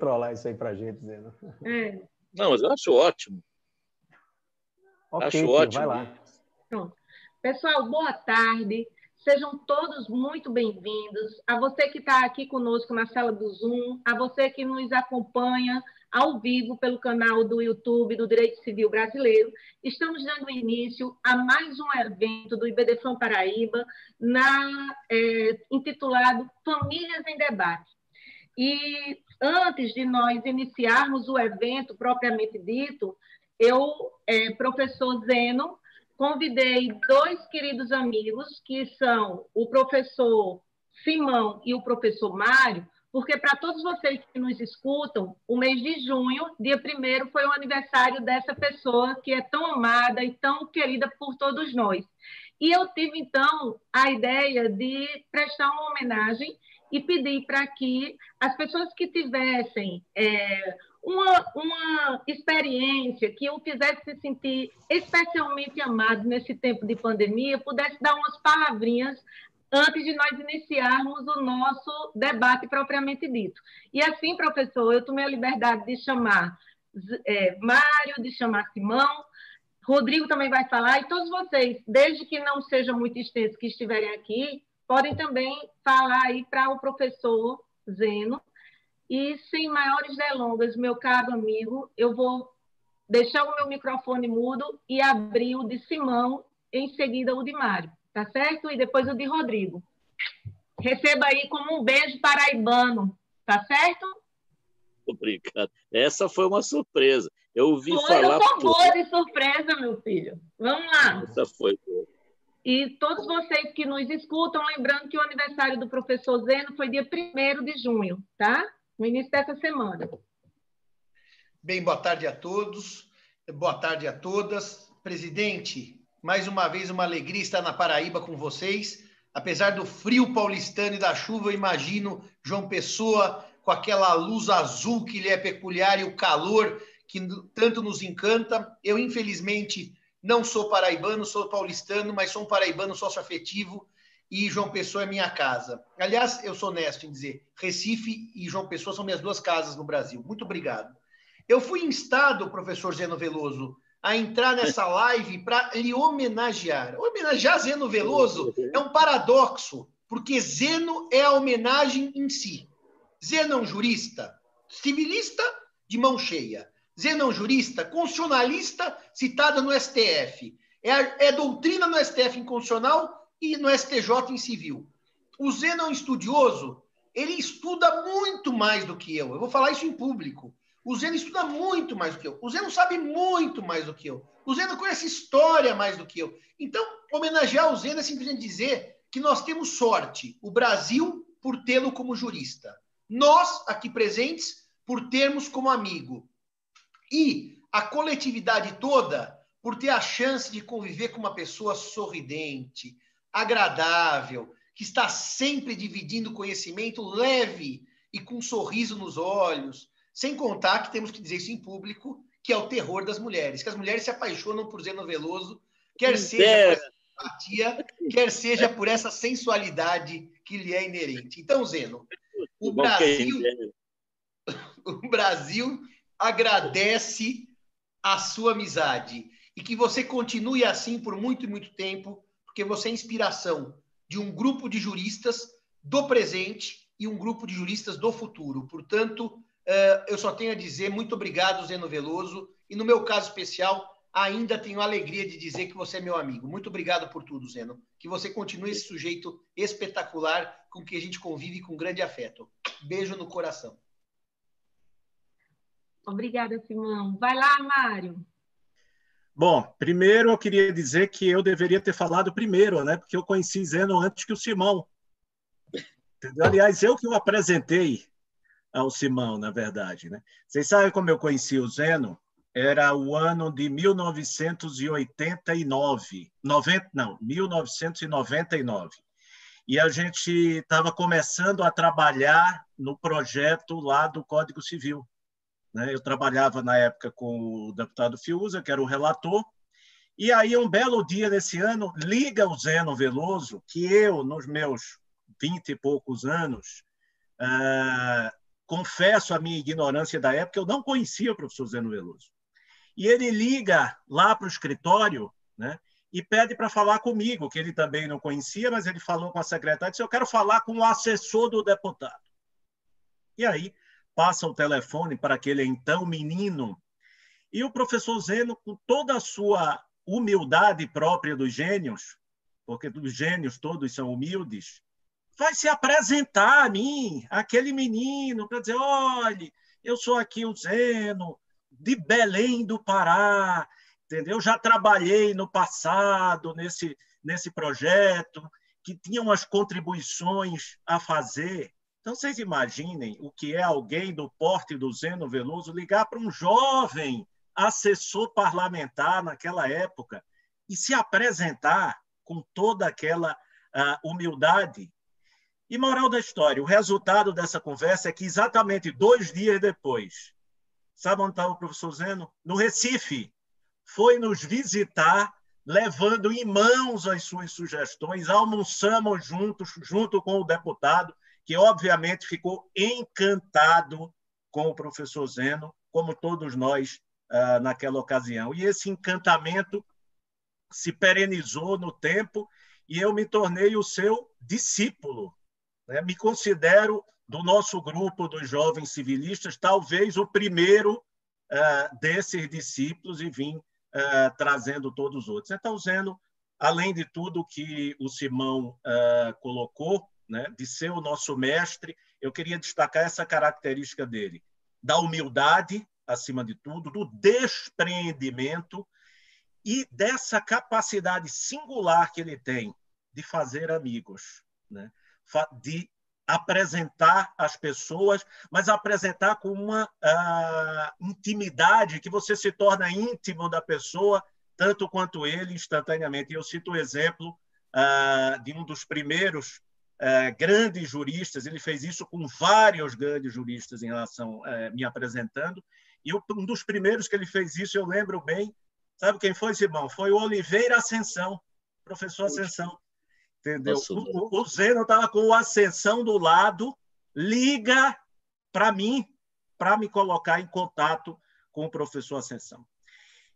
controlar isso aí para a gente, Zeno. É. Não, mas eu acho ótimo. Ok, acho tio, ótimo. vai lá. Pronto. Pessoal, boa tarde. Sejam todos muito bem-vindos. A você que está aqui conosco na sala do Zoom, a você que nos acompanha ao vivo pelo canal do YouTube do Direito Civil Brasileiro. Estamos dando início a mais um evento do IBDFAM Paraíba, na, é, intitulado Famílias em Debate. E antes de nós iniciarmos o evento propriamente dito, eu, é, professor Zeno, convidei dois queridos amigos, que são o professor Simão e o professor Mário, porque para todos vocês que nos escutam, o mês de junho, dia 1 foi o aniversário dessa pessoa que é tão amada e tão querida por todos nós. E eu tive, então, a ideia de prestar uma homenagem e pedir para que as pessoas que tivessem é, uma, uma experiência que o fizesse se sentir especialmente amado nesse tempo de pandemia, pudesse dar umas palavrinhas antes de nós iniciarmos o nosso debate propriamente dito. E assim, professor, eu tomei a liberdade de chamar é, Mário, de chamar Simão, Rodrigo também vai falar, e todos vocês, desde que não seja muito extenso, que estiverem aqui, podem também falar aí para o professor Zeno. E sem maiores delongas, meu caro amigo, eu vou deixar o meu microfone mudo e abrir o de Simão, em seguida o de Mário, tá certo? E depois o de Rodrigo. Receba aí como um beijo paraibano, tá certo? Obrigado. Essa foi uma surpresa. Eu ouvi foi, falar. Eu sou boa de surpresa, meu filho. Vamos lá. Essa foi boa. E todos vocês que nos escutam, lembrando que o aniversário do professor Zeno foi dia 1 de junho, tá? No início dessa semana. Bem, boa tarde a todos, boa tarde a todas. Presidente, mais uma vez uma alegria estar na Paraíba com vocês. Apesar do frio paulistano e da chuva, eu imagino João Pessoa com aquela luz azul que lhe é peculiar e o calor que tanto nos encanta. Eu, infelizmente, não sou paraibano, sou paulistano, mas sou um paraibano sócio-afetivo e João Pessoa é minha casa. Aliás, eu sou honesto em dizer, Recife e João Pessoa são minhas duas casas no Brasil. Muito obrigado. Eu fui instado, professor Zeno Veloso, a entrar nessa live para lhe homenagear. Homenagear Zeno Veloso é um paradoxo, porque Zeno é a homenagem em si. Zeno é um jurista, civilista de mão cheia. Um jurista constitucionalista citada no STF. É, é doutrina no STF em constitucional e no STJ em civil. O Zeno um estudioso, ele estuda muito mais do que eu. Eu vou falar isso em público. O Zeno estuda muito mais do que eu. O Zeno sabe muito mais do que eu. O Zeno conhece história mais do que eu. Então, homenagear o Zeno é simplesmente dizer que nós temos sorte, o Brasil, por tê-lo como jurista. Nós, aqui presentes, por termos como amigo e a coletividade toda por ter a chance de conviver com uma pessoa sorridente, agradável, que está sempre dividindo conhecimento leve e com um sorriso nos olhos, sem contar que temos que dizer isso em público, que é o terror das mulheres, que as mulheres se apaixonam por Zeno Veloso, quer seja por essa empatia, quer seja por essa sensualidade que lhe é inerente. Então, Zeno, o Brasil, o Brasil agradece a sua amizade e que você continue assim por muito e muito tempo, porque você é inspiração de um grupo de juristas do presente e um grupo de juristas do futuro. Portanto, eu só tenho a dizer muito obrigado, Zeno Veloso, e no meu caso especial, ainda tenho a alegria de dizer que você é meu amigo. Muito obrigado por tudo, Zeno. Que você continue esse sujeito espetacular com que a gente convive com grande afeto. Beijo no coração. Obrigada, Simão. Vai lá, Mário. Bom, primeiro eu queria dizer que eu deveria ter falado primeiro, né? Porque eu conheci Zeno antes que o Simão. Entendeu? Aliás, eu que o apresentei ao Simão, na verdade, né? Vocês sabem como eu conheci o Zeno? Era o ano de 1989, 90, não, 1999. E a gente estava começando a trabalhar no projeto lá do Código Civil. Né? Eu trabalhava na época com o deputado Fiuza, que era o relator, e aí, um belo dia desse ano, liga o Zeno Veloso, que eu, nos meus vinte e poucos anos, uh, confesso a minha ignorância da época, eu não conhecia o professor Zeno Veloso. E ele liga lá para o escritório né, e pede para falar comigo, que ele também não conhecia, mas ele falou com a secretária, disse, eu quero falar com o assessor do deputado. E aí passa o telefone para aquele então menino, e o professor Zeno, com toda a sua humildade própria dos gênios, porque os gênios todos são humildes, vai se apresentar a mim, aquele menino, para dizer: olhe, eu sou aqui o Zeno, de Belém do Pará, entendeu? Já trabalhei no passado nesse, nesse projeto, que tinha umas contribuições a fazer. Então, vocês imaginem o que é alguém do porte do Zeno Veloso ligar para um jovem assessor parlamentar naquela época e se apresentar com toda aquela uh, humildade. E moral da história, o resultado dessa conversa é que exatamente dois dias depois, sabe onde estava o professor Zeno? No Recife. Foi nos visitar, levando em mãos as suas sugestões, almoçamos juntos, junto com o deputado, que obviamente ficou encantado com o professor Zeno, como todos nós uh, naquela ocasião. E esse encantamento se perenizou no tempo e eu me tornei o seu discípulo. Né? Me considero, do nosso grupo dos jovens civilistas, talvez o primeiro uh, desses discípulos e vim uh, trazendo todos os outros. Então, Zeno, além de tudo que o Simão colocou, né, de ser o nosso mestre, eu queria destacar essa característica dele, da humildade, acima de tudo, do despreendimento e dessa capacidade singular que ele tem de fazer amigos, né? de apresentar as pessoas, mas apresentar com uma uh, intimidade que você se torna íntimo da pessoa, tanto quanto ele, instantaneamente. Eu cito o exemplo uh, de um dos primeiros grandes juristas, ele fez isso com vários grandes juristas em relação a me apresentando, e um dos primeiros que ele fez isso, eu lembro bem, sabe quem foi, Simão? Foi o Oliveira Ascensão, professor Ascensão. Entendeu? Nossa, o, o Zeno estava com o Ascensão do lado, liga para mim, para me colocar em contato com o professor Ascensão.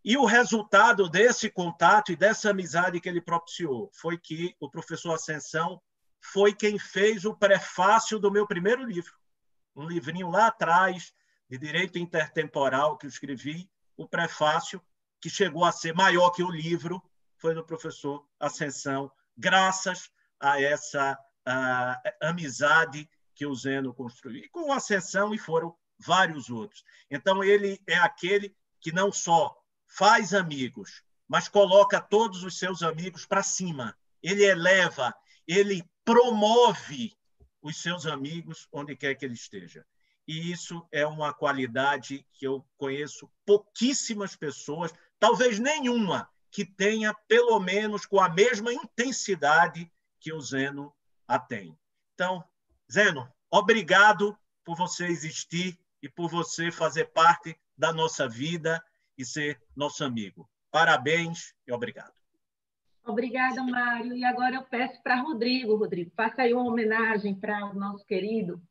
E o resultado desse contato e dessa amizade que ele propiciou foi que o professor Ascensão foi quem fez o prefácio do meu primeiro livro. Um livrinho lá atrás, de direito intertemporal que eu escrevi, o prefácio, que chegou a ser maior que o livro, foi do professor Ascensão, graças a essa amizade que o Zeno construiu. E com Ascensão, e foram vários outros. Então, ele é aquele que não só faz amigos, mas coloca todos os seus amigos para cima. Ele eleva, ele promove os seus amigos onde quer que ele esteja e isso é uma qualidade que eu conheço pouquíssimas pessoas, talvez nenhuma, que tenha pelo menos com a mesma intensidade que o Zeno a tem. Então, Zeno, obrigado por você existir e por você fazer parte da nossa vida e ser nosso amigo. Parabéns e obrigado. Obrigada, Mário. E agora eu peço para Rodrigo, Rodrigo, faça aí uma homenagem para o nosso querido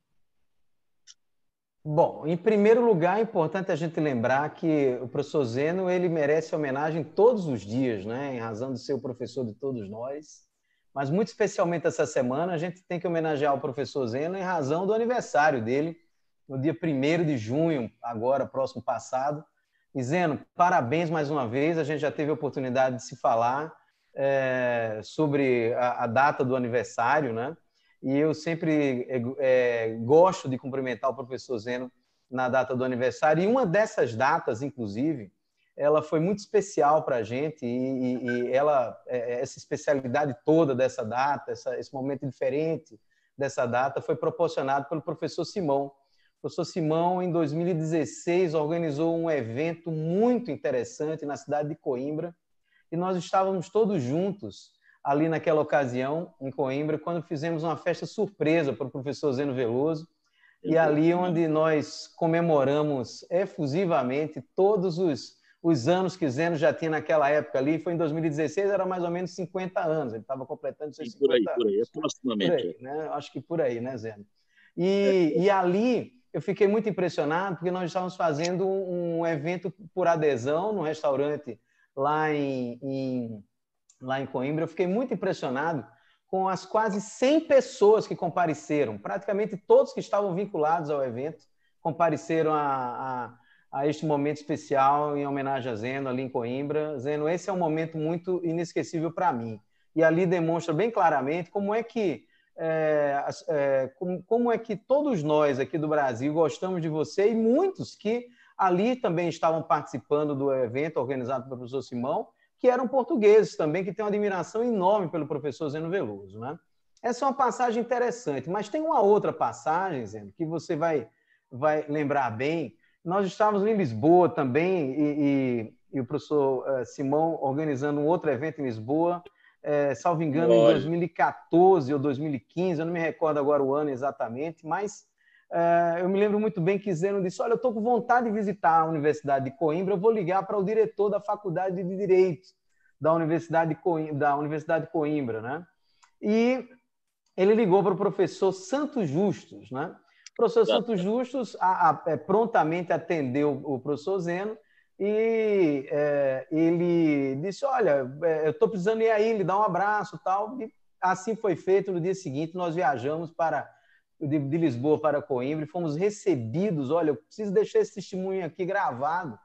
Bom, em primeiro lugar, é importante a gente lembrar que o professor Zeno ele merece homenagem todos os dias, né? em razão de ser o professor de todos nós. Mas, muito especialmente essa semana, a gente tem que homenagear o professor Zeno em razão do aniversário dele, no dia 1 de junho, agora, próximo passado. E, Zeno, parabéns mais uma vez. A gente já teve a oportunidade de se falar é, sobre a, a data do aniversário, né? E eu sempre é, é, gosto de cumprimentar o professor Zeno na data do aniversário. E uma dessas datas, inclusive, ela foi muito especial para a gente e, e, ela, é, é, essa especialidade toda dessa data, essa, esse momento diferente dessa data, foi proporcionado pelo professor Simão. O professor Simão, em 2016, organizou um evento muito interessante na cidade de Coimbra e nós estávamos todos juntos ali naquela ocasião, em Coimbra, quando fizemos uma festa surpresa para o professor Zeno Veloso, e ali onde nós comemoramos efusivamente todos os, os anos que Zeno já tinha naquela época ali, foi em 2016, era mais ou menos 50 anos, ele estava completando seus 50 por aí, anos. Por aí. Por aí, né? Acho que por aí, né, Zeno? E, é. e ali eu fiquei muito impressionado porque nós estávamos fazendo um evento por adesão no restaurante lá em, em, lá em Coimbra. Eu fiquei muito impressionado com as quase 100 pessoas que compareceram. Praticamente todos que estavam vinculados ao evento compareceram a, a, a este momento especial em homenagem a Zeno, ali em Coimbra. Zeno, esse é um momento muito inesquecível para mim. E ali demonstra bem claramente como é que é, é, como, como, é que todos nós aqui do Brasil gostamos de você e muitos que ali também estavam participando do evento organizado pelo professor Simão, que eram portugueses também, que têm uma admiração enorme pelo professor Zeno Veloso. Né? Essa é uma passagem interessante, mas tem uma outra passagem, Zeno, que você vai, vai lembrar bem. Nós estávamos em Lisboa também e, e, e o professor uh, Simão organizando um outro evento em Lisboa, é, salvo engano, Olha. em 2014 ou 2015, eu não me recordo agora o ano exatamente, mas eu me lembro muito bem que Zeno disse: Olha, eu estou com vontade de visitar a Universidade de Coimbra, eu vou ligar para o diretor da Faculdade de Direito da Universidade de Coimbra, da Universidade de Coimbra né? E ele ligou para o professor Santos Justus, né? O professor Santos Justus a, a, é, prontamente atendeu o professor Zeno e é, ele disse: Olha, é, eu estou precisando ir aí, lhe dar um abraço tal. E assim foi feito. No dia seguinte, nós viajamos para de, Lisboa para Coimbra e fomos recebidos. Olha, eu preciso deixar esse testemunho aqui gravado.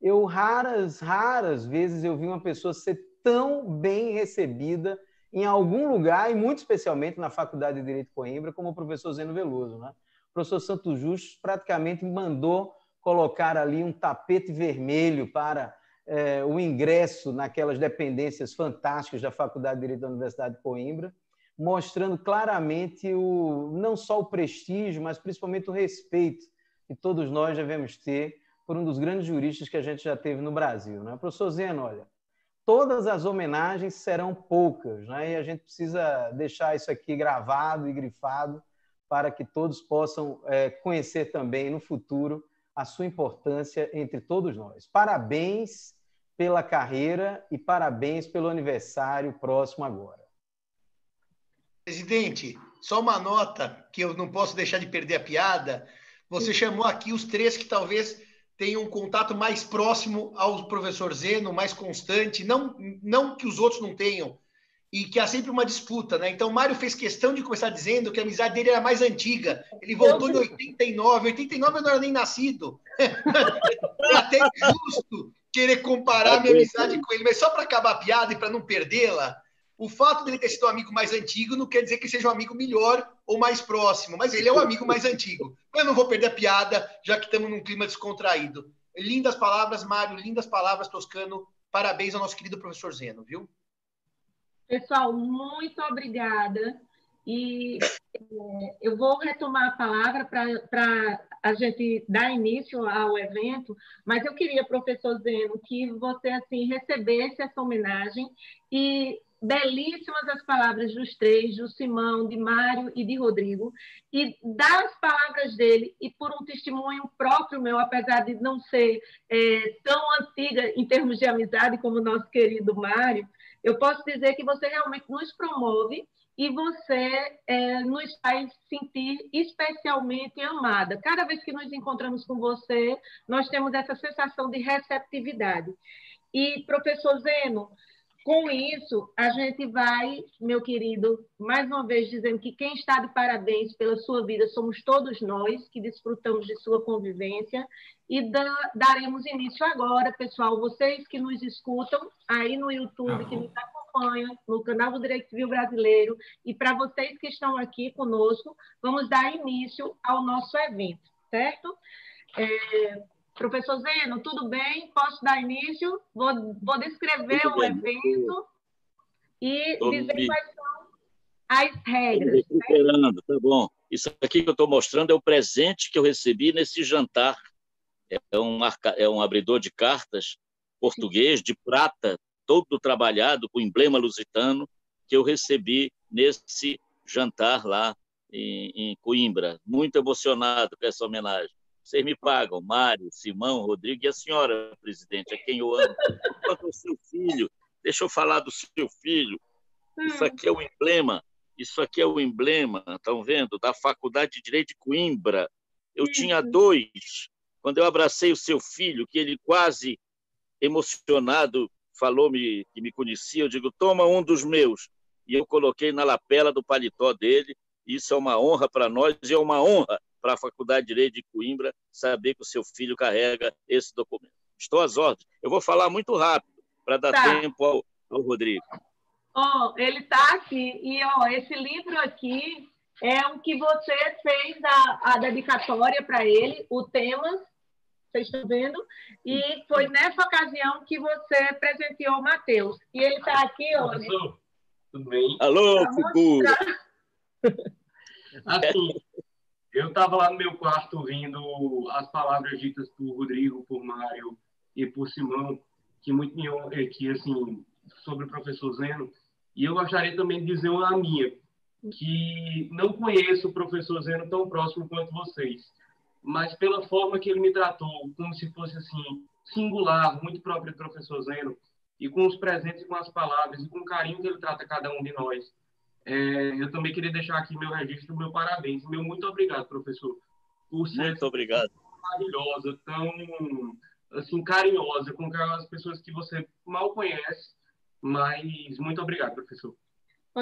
Eu raras, raras vezes eu vi uma pessoa ser tão bem recebida em algum lugar, e muito especialmente na Faculdade de Direito de Coimbra, como o professor Zeno Veloso. Né? O professor Santos Justo praticamente mandou colocar ali um tapete vermelho para é, o ingresso naquelas dependências fantásticas da Faculdade de Direito da Universidade de Coimbra, mostrando claramente o, não só o prestígio, mas principalmente o respeito que todos nós devemos ter por um dos grandes juristas que a gente já teve no Brasil. Né? Professor Zeno, olha, todas as homenagens serão poucas, né? e a gente precisa deixar isso aqui gravado e grifado para que todos possam é, conhecer também no futuro a sua importância entre todos nós. Parabéns pela carreira e parabéns pelo aniversário próximo agora. Presidente, só uma nota que eu não posso deixar de perder a piada. Você chamou aqui os três que talvez tenham um contato mais próximo ao professor Zeno, mais constante, não, não que os outros não tenham, e que há sempre uma disputa, né? Então, Mário fez questão de começar dizendo que a amizade dele era mais antiga. Ele voltou em 89. 89 eu não era nem nascido. é até justo querer comparar a minha amizade com ele, mas só para acabar a piada e para não perdê-la, o fato dele ter sido um amigo mais antigo não quer dizer que seja um amigo melhor ou mais próximo, mas ele é o amigo mais antigo. Eu não vou perder a piada, já que estamos num clima descontraído. Lindas palavras, Mário, lindas palavras, Toscano. Parabéns ao nosso querido professor Zeno, viu? Pessoal, muito obrigada. E é, eu vou retomar a palavra para a gente dar início ao evento, mas eu queria, professor Zeno, que você assim recebesse essa homenagem e belíssimas as palavras dos três, do Simão, de Mário e de Rodrigo, e das palavras dele, e por um testemunho próprio meu, apesar de não ser é, tão antiga em termos de amizade como o nosso querido Mário, eu posso dizer que você realmente nos promove e você é, nos faz sentir especialmente amada. Cada vez que nos encontramos com você, nós temos essa sensação de receptividade. E, professor Zeno, com isso, a gente vai, meu querido, mais uma vez dizendo que quem está de parabéns pela sua vida somos todos nós que desfrutamos de sua convivência e da, daremos início agora, pessoal, vocês que nos escutam aí no YouTube, que nos acompanham no canal do Direito Civil Brasileiro e para vocês que estão aqui conosco, vamos dar início ao nosso evento, certo? É, Professor Zeno, tudo bem? Posso dar início? Vou, vou descrever o bem. evento e dizer quais são as regras. Esperando, tá bom. Isso aqui que eu estou mostrando é o presente que eu recebi nesse jantar. É um, é um abridor de cartas português, de prata, todo trabalhado com emblema lusitano, que eu recebi nesse jantar lá em, em Coimbra. Muito emocionado com essa homenagem. Vocês me pagam, Mário, Simão, Rodrigo e a senhora, presidente, a quem eu amo. Quanto ao seu filho, deixa eu falar do seu filho. Isso hum. aqui é o emblema, isso aqui é o emblema, estão vendo, da Faculdade de Direito de Coimbra. Eu tinha dois. Quando eu abracei o seu filho, que ele quase emocionado falou-me que me conhecia, eu digo, toma um dos meus. E eu coloquei na lapela do paletó dele. Isso é uma honra para nós e é uma honra para a Faculdade de Direito de Coimbra saber que o seu filho carrega esse documento. Estou às ordens. Eu vou falar muito rápido para dar tá. tempo ao, ao Rodrigo. Oh, ele está aqui. E oh, esse livro aqui é o que você fez a, a dedicatória para ele, o tema vocês estão vendo? E foi nessa ocasião que você presenteou o Matheus. E ele está aqui hoje. Tudo bem? Alô, figura! Assim, eu estava lá no meu quarto ouvindo as palavras ditas por Rodrigo, por Mário e por Simão, que muito me que assim sobre o professor Zeno, e eu gostaria também de dizer uma minha, que não conheço o professor Zeno tão próximo quanto vocês mas pela forma que ele me tratou, como se fosse assim singular, muito próprio do professor Zeno, e com os presentes, com as palavras e com o carinho que ele trata cada um de nós. É, eu também queria deixar aqui meu registro, meu parabéns, meu muito obrigado, professor, por ser muito obrigado. maravilhosa, tão assim carinhosa com aquelas pessoas que você mal conhece, mas muito obrigado, professor.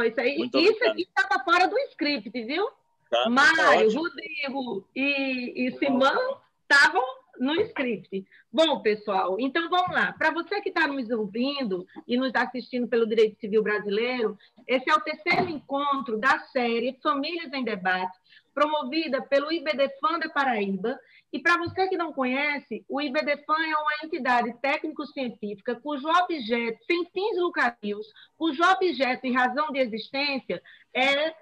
isso aí, isso aqui estava fora do script, viu? Tá, Mário, Rodrigo e, e Simão estavam no script. Bom, pessoal, então vamos lá. Para você que está nos ouvindo e nos assistindo pelo Direito Civil Brasileiro, esse é o terceiro encontro da série Famílias em Debate, promovida pelo IBDFAN da Paraíba. E para você que não conhece, o IBDFAN é uma entidade técnico-científica cujo objeto, sem fins lucrativos, cujo objeto e razão de existência é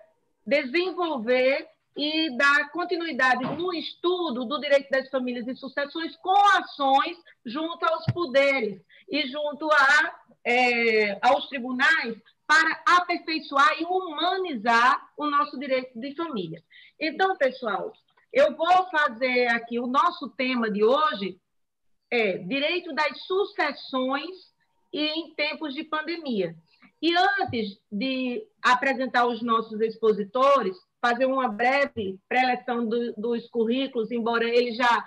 desenvolver e dar continuidade no estudo do direito das famílias e sucessões com ações junto aos poderes e junto a, é, aos tribunais para aperfeiçoar e humanizar o nosso direito de família. Então, pessoal, eu vou fazer aqui o nosso tema de hoje é direito das sucessões e em tempos de pandemia. E antes de apresentar os nossos expositores, fazer uma breve preleção do, dos currículos, embora eles já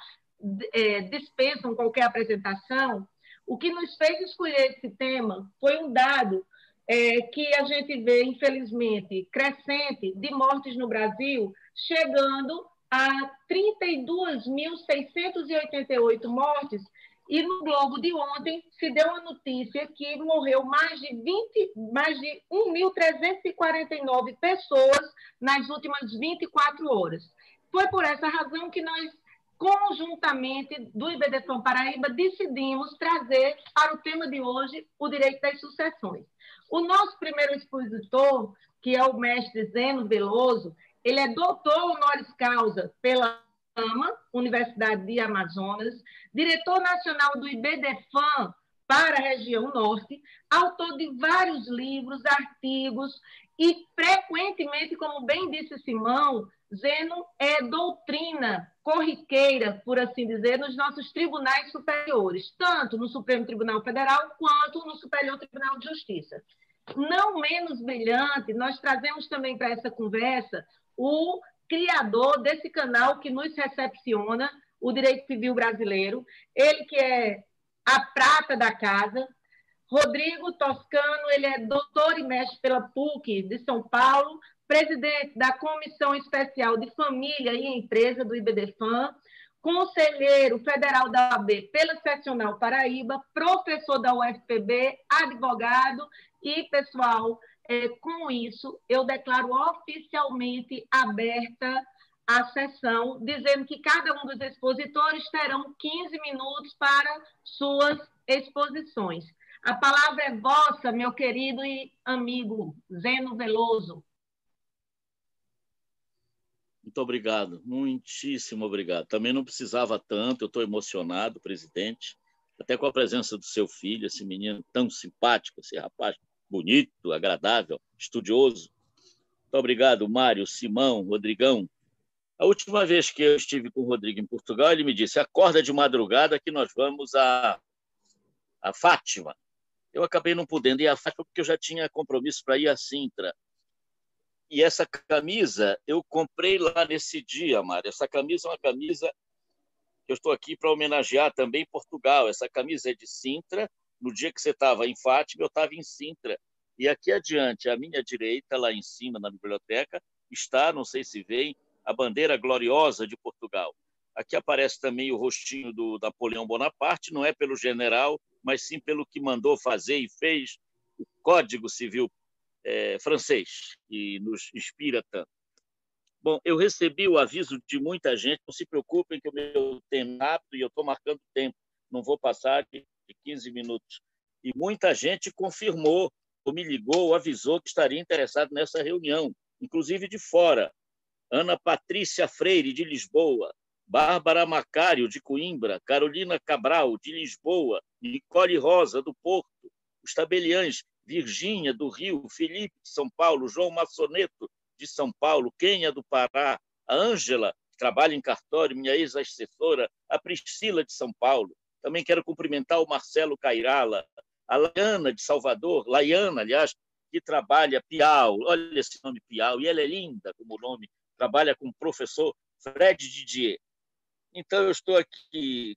é, dispensam qualquer apresentação, o que nos fez escolher esse tema foi um dado é, que a gente vê, infelizmente, crescente de mortes no Brasil, chegando a 32.688 mortes e no Globo de ontem se deu a notícia que morreu mais de 20, mais de 1.349 pessoas nas últimas 24 horas. Foi por essa razão que nós, conjuntamente do IBDFAM Paraíba, decidimos trazer para o tema de hoje o direito das sucessões. O nosso primeiro expositor, que é o mestre Zeno Veloso, ele é doutor honoris causa pela AMA, Universidade de Amazonas, diretor nacional do IBDFAM para a região norte, autor de vários livros, artigos e, frequentemente, como bem disse Simão, Zeno é doutrina corriqueira, por assim dizer, nos nossos tribunais superiores, tanto no Supremo Tribunal Federal quanto no Superior Tribunal de Justiça. Não menos brilhante, nós trazemos também para essa conversa o criador desse canal que nos recepciona, o Direito Civil Brasileiro, ele que é a prata da casa. Rodrigo Toscano, ele é doutor e mestre pela PUC de São Paulo, presidente da Comissão Especial de Família e Empresa do IBDFAM, conselheiro federal da OAB pela Seccional Paraíba, professor da UFPB, advogado e, pessoal, é, com isso, eu declaro oficialmente aberta a sessão, dizendo que cada um dos expositores terão 15 minutos para suas exposições. A palavra é vossa, meu querido e amigo Zeno Veloso. Muito obrigado, muitíssimo obrigado. Também não precisava tanto, eu estou emocionado, presidente, até com a presença do seu filho, esse menino tão simpático, esse rapaz bonito, agradável, estudioso. Muito obrigado, Mário, Simão, Rodrigão. A última vez que eu estive com o Rodrigo em Portugal, ele me disse: acorda de madrugada que nós vamos a, a Fátima. Eu acabei não podendo ir a Fátima porque eu já tinha compromisso para ir a Sintra. e essa camisa eu comprei lá nesse dia, Mário. Essa camisa é uma camisa que eu estou aqui para homenagear também Portugal. Essa camisa é de Sintra. No dia que você estava em Fátima, eu estava em Sintra. E aqui adiante, à minha direita, lá em cima na biblioteca, está, não sei se veem, a bandeira gloriosa de Portugal. Aqui aparece também o rostinho do Napoleão Bonaparte, não é pelo general, mas sim pelo que mandou fazer e fez o Código Civil é, francês, que nos inspira tanto. Bom, eu recebi o aviso de muita gente, não se preocupem que o meu tempo é rápido e eu estou marcando tempo, não vou passar de 15 minutos. E muita gente confirmou, ou me ligou, ou avisou que estaria interessado nessa reunião, inclusive de fora. Ana Patrícia Freire, de Lisboa, Bárbara Macário, de Coimbra, Carolina Cabral, de Lisboa, Nicole Rosa, do Porto, os tabeliães Virgínia, do Rio, Felipe, de São Paulo, João Massoneto, de São Paulo, Quênia, do Pará, a Ângela, que trabalha em cartório, minha ex-assessora, a Priscila, de São Paulo. Também quero cumprimentar o Marcelo Cairala, a Laiana, de Salvador, Laiana, aliás, que trabalha Piau, olha esse nome Piau, e ela é linda como nome, trabalha com o professor Fred Didier. Então, eu estou aqui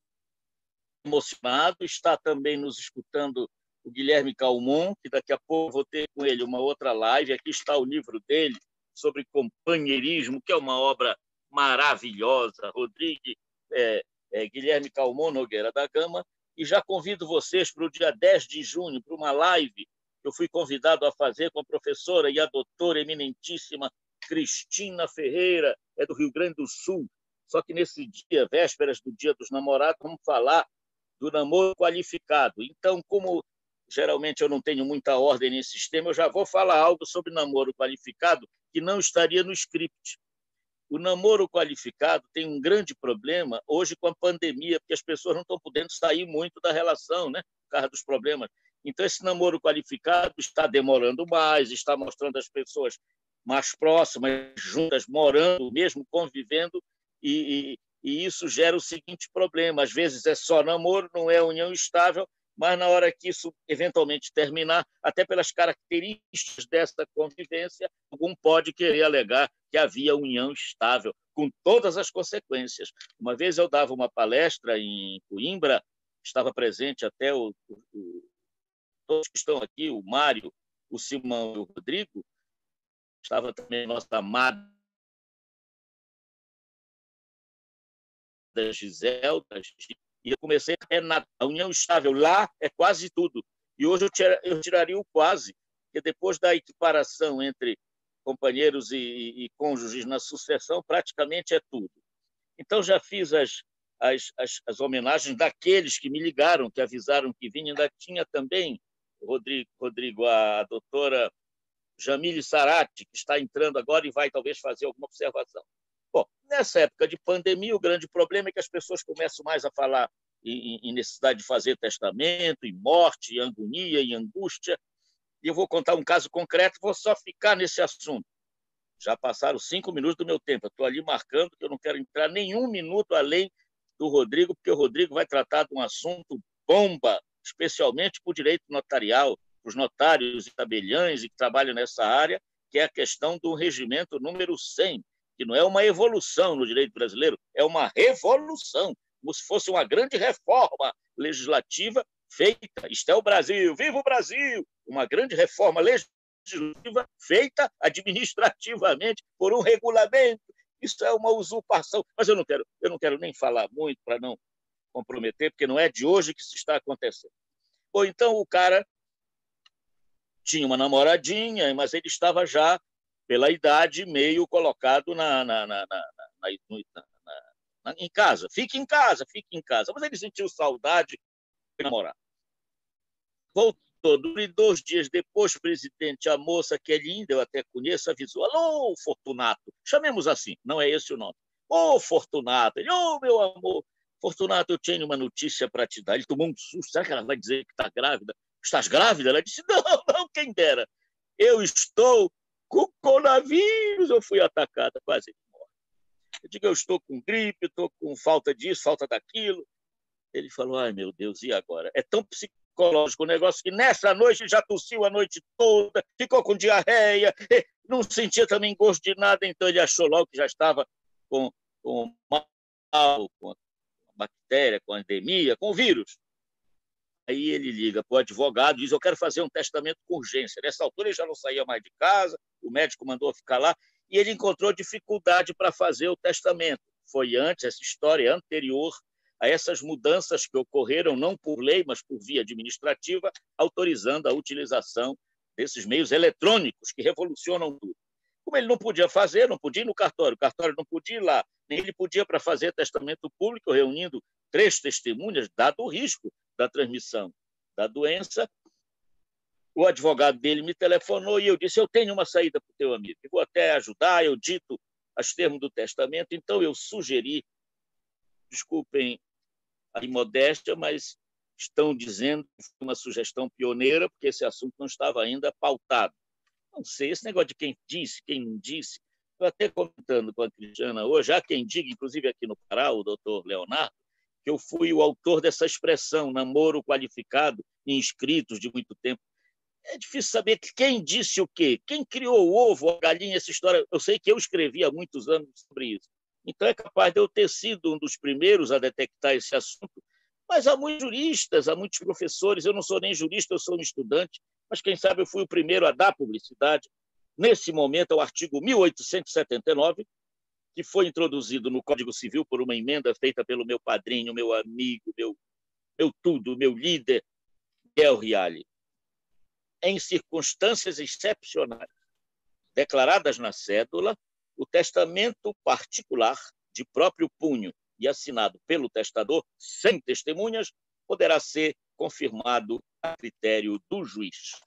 emocionado, está também nos escutando o Guilherme Calmon, que daqui a pouco vou ter com ele uma outra live. Aqui está o livro dele sobre companheirismo, que é uma obra maravilhosa. Rodrigo, é, é, Guilherme Calmon Nogueira da Gama. E já convido vocês para o dia 10 de junho, para uma live que eu fui convidado a fazer com a professora e a doutora eminentíssima Cristina Ferreira, é do Rio Grande do Sul. Só que nesse dia, vésperas do Dia dos Namorados, vamos falar do namoro qualificado. Então, como geralmente eu não tenho muita ordem nesse sistema, eu já vou falar algo sobre namoro qualificado que não estaria no script. O namoro qualificado tem um grande problema hoje com a pandemia, porque as pessoas não estão podendo sair muito da relação, né? por causa dos problemas. Então, esse namoro qualificado está demorando mais, está mostrando as pessoas mais próximas, juntas, morando, mesmo convivendo, e, e, e isso gera o seguinte problema: às vezes é só namoro, não é união estável, mas na hora que isso eventualmente terminar, até pelas características dessa convivência, algum pode querer alegar que havia união estável, com todas as consequências. Uma vez eu dava uma palestra em Coimbra, estava presente até o, o, todos que estão aqui, o Mário, o Simão e o Rodrigo, estava também nossa amada Giselda, e eu comecei é na a união estável lá é quase tudo. E hoje eu, tira, eu tiraria o quase, porque depois da equiparação entre companheiros e, e, cônjuges na sucessão, praticamente é tudo. Então já fiz as, as, as, as homenagens daqueles que me ligaram, que avisaram que vinha. Ainda tinha também, Rodrigo, Rodrigo a doutora Jamile Sarati, que está entrando agora e vai talvez fazer alguma observação. Bom, nessa época de pandemia, o grande problema é que as pessoas começam mais a falar em, necessidade de fazer testamento, em morte, em agonia, em angústia. E eu vou contar um caso concreto, vou só ficar nesse assunto. Já passaram cinco minutos do meu tempo. Estou ali marcando que eu não quero entrar nenhum minuto além do Rodrigo, porque o Rodrigo vai tratar de um assunto bomba, especialmente para o direito notarial, para os notários e tabeliães que trabalham nessa área, que é a questão do regimento número 100, que não é uma evolução no direito brasileiro, é uma revolução, como se fosse uma grande reforma legislativa feita. Isto é o Brasil, viva o Brasil! Uma grande reforma legislativa feita administrativamente por um regulamento. Isso é uma usurpação. Mas eu não quero, eu não quero nem falar muito para não comprometer, porque não é de hoje que isso está acontecendo. Bom, então o cara tinha uma namoradinha, mas ele estava já pela idade, meio colocado na, na, na, em casa. Fique em casa, fique em casa. Mas ele sentiu saudade de namorar. Voltou. Dois dias depois, presidente, a moça que é linda, eu até conheço, avisou: Alô, Fortunato. Chamemos assim, não é esse o nome. Ô, oh, Fortunato. Ele, ô, oh, meu amor. Fortunato, eu tenho uma notícia para te dar. Ele tomou um susto. Será que ela vai dizer que está grávida? Estás grávida? Ela disse: Não, não, quem dera. Eu estou com coronavírus, eu fui atacada, quase morre. Eu digo, eu estou com gripe, estou com falta disso, falta daquilo. Ele falou, ai meu Deus, e agora? É tão ginecológico, um negócio que nessa noite já tossiu a noite toda, ficou com diarreia, não sentia também gosto de nada, então ele achou logo que já estava com, com mal, com bactéria, com endemia, com vírus. Aí ele liga para o advogado e diz: Eu quero fazer um testamento com urgência. Nessa altura ele já não saía mais de casa, o médico mandou ficar lá, e ele encontrou dificuldade para fazer o testamento. Foi antes, essa história é anterior a essas mudanças que ocorreram, não por lei, mas por via administrativa, autorizando a utilização desses meios eletrônicos que revolucionam tudo. Como ele não podia fazer, não podia ir no cartório, o cartório não podia ir lá, nem ele podia para fazer testamento público, reunindo três testemunhas, dado o risco da transmissão da doença. O advogado dele me telefonou e eu disse: Eu tenho uma saída para o teu amigo, eu vou até ajudar. Eu dito os termos do testamento, então eu sugeri, desculpem a imodéstia, mas estão dizendo que foi uma sugestão pioneira, porque esse assunto não estava ainda pautado. Não sei, esse negócio de quem disse, quem não disse. Estou até comentando com a Cristiana hoje, há quem diga, inclusive aqui no Pará, o doutor Leonardo, que eu fui o autor dessa expressão, namoro qualificado em inscritos de muito tempo. É difícil saber quem disse o quê, quem criou o ovo, a galinha, essa história. Eu sei que eu escrevi há muitos anos sobre isso. Então é capaz de eu ter sido um dos primeiros a detectar esse assunto. Mas há muitos juristas, há muitos professores. Eu não sou nem jurista, eu sou um estudante, mas quem sabe eu fui o primeiro a dar publicidade. Nesse momento, é o artigo 1879, que foi introduzido no Código Civil por uma emenda feita pelo meu padrinho, meu amigo, meu, meu tudo, meu líder, Miguel Riali. Em circunstâncias excepcionais, declaradas na cédula, o testamento particular de próprio punho e assinado pelo testador, sem testemunhas, poderá ser confirmado a critério do juiz.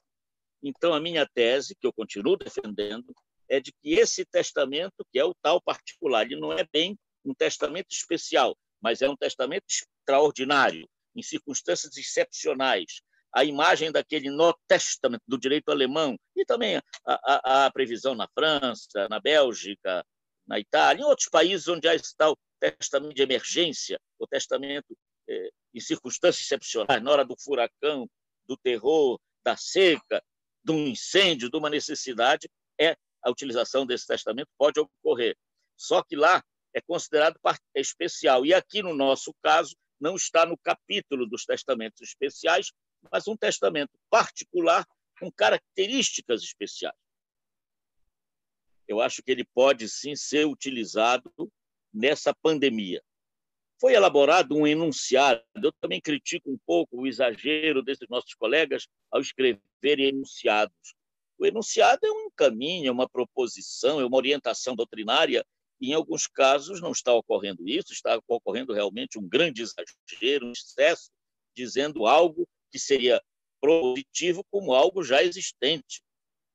Então, a minha tese, que eu continuo defendendo, é de que esse testamento, que é o tal particular, ele não é bem um testamento especial, mas é um testamento extraordinário, em circunstâncias excepcionais. A imagem daquele no testamento do direito alemão e também a, a, a previsão na França, na Bélgica, na Itália, em outros países onde há esse tal testamento de emergência, o testamento eh, em circunstâncias excepcionais, na hora do furacão, do terror, da seca, de um incêndio, de uma necessidade, é a utilização desse testamento pode ocorrer. Só que lá é considerado especial. E aqui, no nosso caso, não está no capítulo dos testamentos especiais, mas um testamento particular com características especiais. Eu acho que ele pode sim ser utilizado nessa pandemia. Foi elaborado um enunciado. Eu também critico um pouco o exagero desses nossos colegas ao escreverem enunciados. O enunciado é um caminho, é uma proposição, é uma orientação doutrinária. Em alguns casos não está ocorrendo isso, está ocorrendo realmente um grande exagero, um excesso, dizendo algo que seria positivo como algo já existente,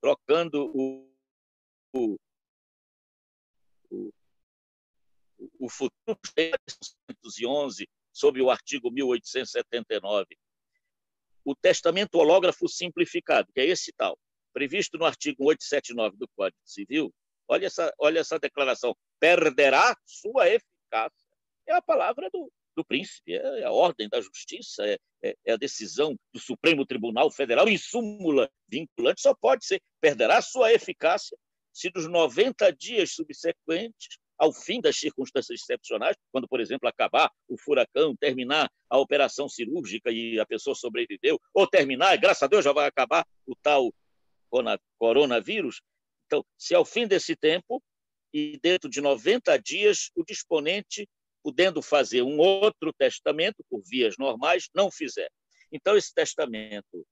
trocando o, o, o, o futuro 1911 sobre o artigo 1879. O testamento hológrafo simplificado, que é esse tal, previsto no artigo 879 do Código Civil, olha essa, olha essa declaração, perderá sua eficácia. É a palavra do, do príncipe, é a ordem da justiça, é, é, é, a decisão do Supremo Tribunal Federal em súmula vinculante, só pode ser, perderá sua eficácia se dos 90 dias subsequentes ao fim das circunstâncias excepcionais, quando, por exemplo, acabar o furacão, terminar a operação cirúrgica e a pessoa sobreviveu, ou terminar, graças a Deus já vai acabar o tal coronavírus. Então, se ao fim desse tempo e dentro de 90 dias o disponente, podendo fazer um outro testamento por vias normais, não fizer. Então, esse testamento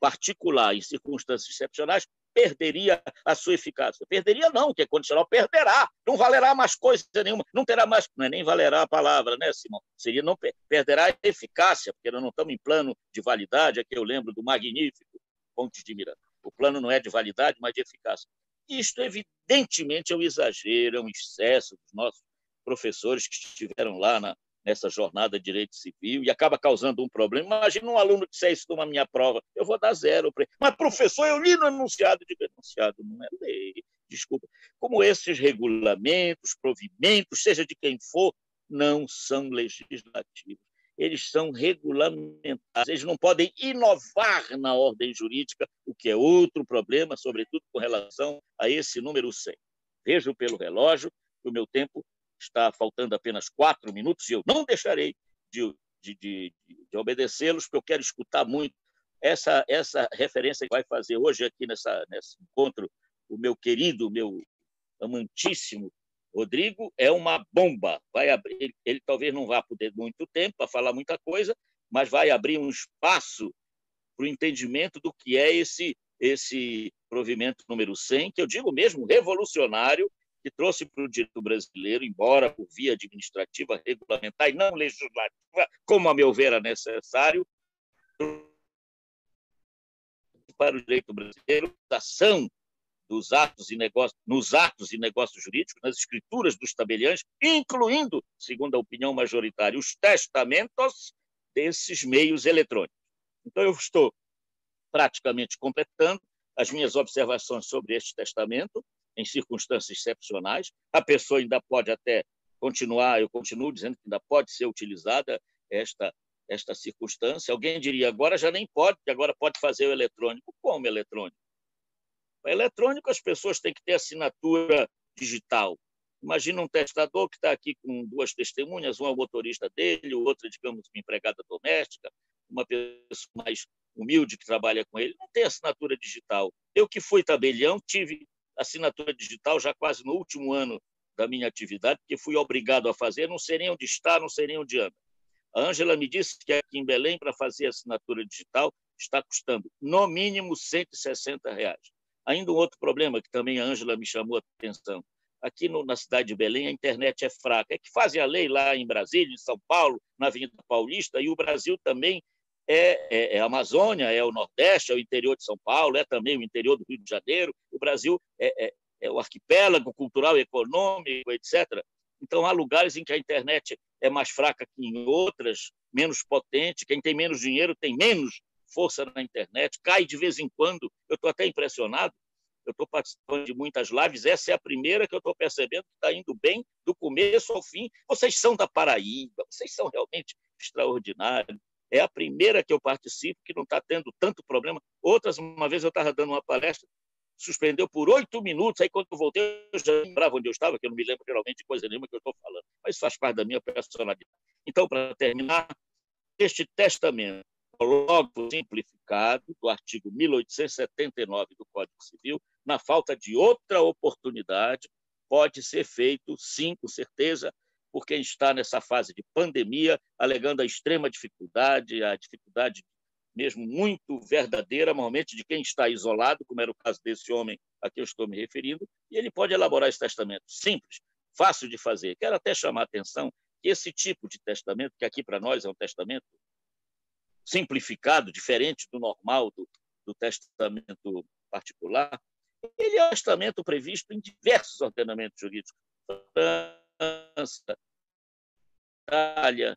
particular em circunstâncias excepcionais perderia a sua eficácia. Perderia não, que é condicional, perderá, não valerá mais coisa nenhuma, não terá mais, não é nem valerá a palavra, né, Simão? Seria não perderá a eficácia, porque nós não estamos em plano de validade, aqui eu lembro do magnífico Pontes de Miranda. O plano não é de validade, mas de eficácia. Isto, evidentemente, é um exagero, é um excesso dos nossos professores que estiveram lá na, nessa jornada de direito civil e acaba causando um problema. Imagina um aluno que disser isso numa minha prova, eu vou dar zero. Mas, professor, eu li no enunciado. de enunciado não é lei, desculpa. Como esses regulamentos, provimentos, seja de quem for, não são legislativos. Eles são regulamentados, eles não podem inovar na ordem jurídica, o que é outro problema, sobretudo com relação a esse número 100. Vejo pelo relógio que o meu tempo está faltando apenas quatro minutos e eu não deixarei de, de, de, de obedecê-los, porque eu quero escutar muito essa, essa referência que vai fazer hoje aqui nessa, nesse encontro o meu querido, meu amantíssimo Rodrigo é uma bomba. Vai abrir, ele, ele talvez não vá poder muito tempo para falar muita coisa, mas vai abrir um espaço para o entendimento do que é esse esse provimento número 100, que eu digo mesmo revolucionário, que trouxe para o direito brasileiro, embora por via administrativa, regulamentar e não legislativa, como a meu ver é necessário, para o direito brasileiro, ação dos atos e negócios, nos atos e negócios jurídicos, nas escrituras dos tabeliães, incluindo, segundo a opinião majoritária, os testamentos desses meios eletrônicos. Então, eu estou praticamente completando as minhas observações sobre este testamento, em circunstâncias excepcionais. A pessoa ainda pode até continuar, eu continuo dizendo que ainda pode ser utilizada esta esta circunstância. Alguém diria, agora já nem pode, agora pode fazer o eletrônico. Como eletrônico? O eletrônico, as pessoas têm que ter assinatura digital. Imagina um testador que está aqui com duas testemunhas, uma é motorista dele, o outro, digamos, uma empregada doméstica, uma pessoa mais humilde que trabalha com ele, não tem assinatura digital. Eu que fui tabelião, tive assinatura digital já quase no último ano da minha atividade, porque fui obrigado a fazer, não sei nem onde está, não sei nem onde anda. A Ângela me disse que aqui em Belém, para fazer assinatura digital, está custando no mínimo 160 reais. Ainda um outro problema que também a Ângela me chamou a atenção. Aqui no, na cidade de Belém, a internet é fraca. É que fazem a lei lá em Brasília, em São Paulo, na Avenida Paulista, e o Brasil também é, é, é, a Amazônia, é o Nordeste, é o interior de São Paulo, é também o interior do Rio de Janeiro. O Brasil é, é, é o arquipélago cultural econômico, etc. Então, há lugares em que a internet é mais fraca que em outras, menos potente. Quem tem menos dinheiro tem menos força na internet, cai de vez em quando. Eu estou até impressionado. Eu estou participando de muitas lives. Essa é a primeira que eu estou percebendo que está indo bem do começo ao fim. Vocês são da Paraíba, vocês são realmente extraordinários. É a primeira que eu participo que não está tendo tanto problema. Outras, uma vez eu estava dando uma palestra, suspendeu por oito minutos. Aí, quando eu voltei, eu já lembrava onde eu estava, que eu não me lembro geralmente de coisa nenhuma que eu estou falando. Mas faz parte da minha personalidade. Então, para terminar, este testamento logo simplificado do artigo 1879 do Código Civil, na falta de outra oportunidade, pode ser feito, sim, com certeza, por quem está nessa fase de pandemia, alegando a extrema dificuldade, a dificuldade mesmo muito verdadeira, normalmente de quem está isolado, como era o caso desse homem a que eu estou me referindo, e ele pode elaborar esse testamento simples, fácil de fazer. Quero até chamar a atenção que esse tipo de testamento, que aqui para nós é um testamento simplificado, diferente do normal do, do testamento particular, ele é um testamento previsto em diversos ordenamentos jurídicos. França, Itália,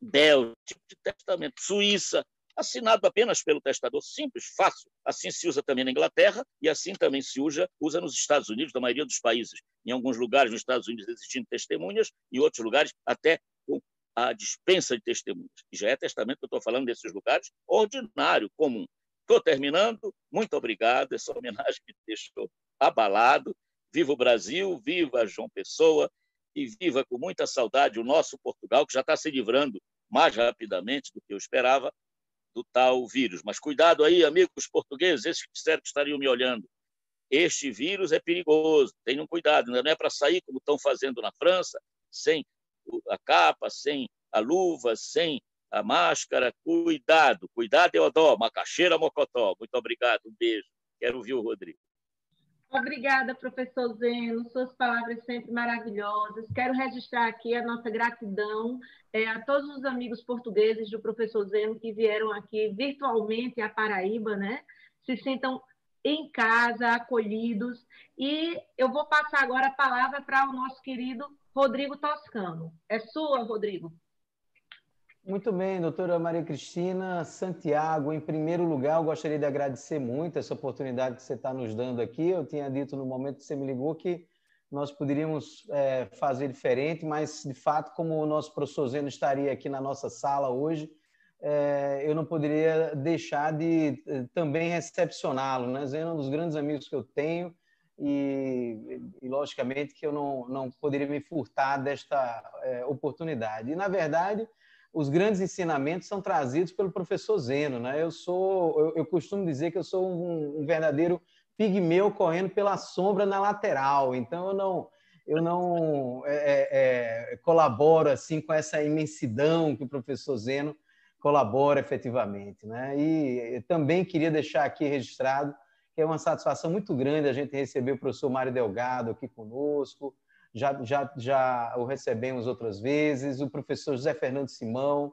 Bélgica, tipo de testamento, Suíça, assinado apenas pelo testador, simples, fácil. Assim se usa também na Inglaterra e assim também se usa, usa nos Estados Unidos, na maioria dos países. Em alguns lugares nos Estados Unidos existindo testemunhas, em outros lugares até a dispensa de testemunhas. Já é testamento que eu estou falando desses lugares, ordinário, comum. Estou terminando. Muito obrigado. Essa homenagem me deixou abalado. Viva o Brasil, viva João Pessoa e viva com muita saudade o nosso Portugal, que já está se livrando mais rapidamente do que eu esperava do tal vírus. Mas cuidado aí, amigos portugueses, esses que disseram que estariam me olhando. Este vírus é perigoso, tenham cuidado, não é para sair como estão fazendo na França, sem a capa, sem a luva, sem a máscara. Cuidado, cuidado, Eodó, macaxeira mocotó. Muito obrigado, um beijo. Quero ouvir o Rodrigo. Obrigada, professor Zeno, suas palavras sempre maravilhosas. Quero registrar aqui a nossa gratidão é, a todos os amigos portugueses do professor Zeno que vieram aqui virtualmente à Paraíba, né? Se sintam em casa, acolhidos. E eu vou passar agora a palavra para o nosso querido Rodrigo Toscano. É sua, Rodrigo. Muito bem, doutora Maria Cristina Santiago. Em primeiro lugar, eu gostaria de agradecer muito essa oportunidade que você está nos dando aqui. Eu tinha dito no momento que você me ligou que nós poderíamos é, fazer diferente, mas, de fato, como o nosso professor Zeno estaria aqui na nossa sala hoje, é, eu não poderia deixar de é, também recepcioná-lo. Né? Zeno é um dos grandes amigos que eu tenho e, e logicamente, que eu não, não poderia me furtar desta é, oportunidade. E, na verdade, os grandes ensinamentos são trazidos pelo professor Zeno. Né? Eu, sou, eu, eu costumo dizer que eu sou um, um verdadeiro pigmeu correndo pela sombra na lateral. Então eu não eu não é, é, é, colaboro assim com essa imensidão que o professor Zeno colabora efetivamente, né? E também queria deixar aqui registrado que é uma satisfação muito grande a gente receber o professor Mário Delgado aqui conosco. Já, já, já o recebemos outras vezes, o professor José Fernando Simão,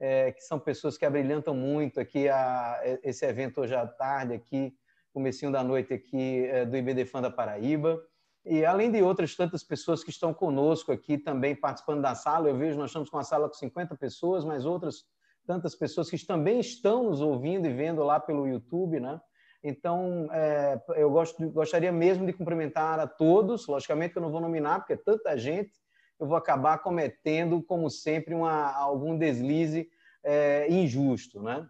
é, que são pessoas que abrilhantam muito aqui a, esse evento hoje à tarde aqui comecinho da noite aqui é, do IBDFAN da Paraíba. E além de outras tantas pessoas que estão conosco aqui também participando da sala, eu vejo nós estamos com uma sala com 50 pessoas, mas outras tantas pessoas que também estão nos ouvindo e vendo lá pelo YouTube, né? Então, é, eu gosto, gostaria mesmo de cumprimentar a todos. Logicamente que eu não vou nominar, porque é tanta gente, eu vou acabar cometendo, como sempre, uma, algum deslize é, injusto, né?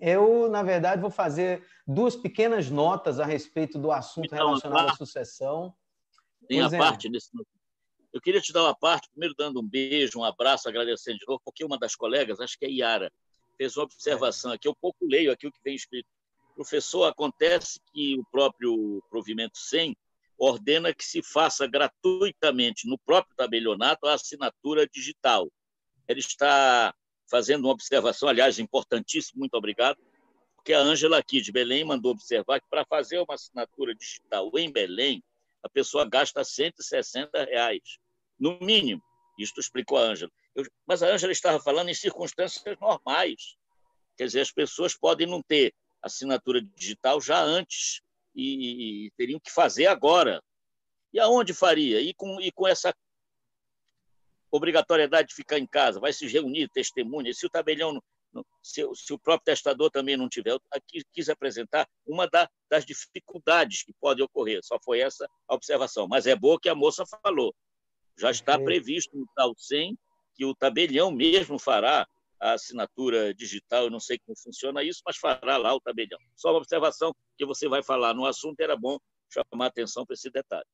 Eu, na verdade, vou fazer duas pequenas notas a respeito do assunto então, relacionado à sucessão. Tem a é. parte desse. Eu queria te dar uma parte, primeiro dando um beijo, um abraço, agradecendo de novo, porque uma das colegas, acho que é Iara, fez uma observação aqui, eu pouco leio aqui o que vem escrito. Professor, acontece que o próprio provimento 100 ordena que se faça gratuitamente no próprio tabelionato a assinatura digital. Ele está fazendo uma observação, aliás, importantíssima, muito obrigado, porque a Ângela aqui de Belém mandou observar que para fazer uma assinatura digital em Belém, a pessoa gasta 160 reais, no mínimo. Isto explicou a Ângela. Mas a Ângela estava falando em circunstâncias normais. Quer dizer, as pessoas podem não ter assinatura digital já antes e, e teriam que fazer agora. E aonde faria? E com, e com essa obrigatoriedade de ficar em casa, vai se reunir testemunhas. Se o tabelião, se, se, o próprio testador também não tiver, aqui quis apresentar uma da, das dificuldades que podem ocorrer. Só foi essa a observação. Mas é boa que a moça falou. Já está previsto no tal 100 que o tabelião mesmo fará a assinatura digital. Eu não sei como funciona isso, mas fará lá o tabelião. Só uma observação que você vai falar no assunto, era bom chamar atenção para esse detalhe.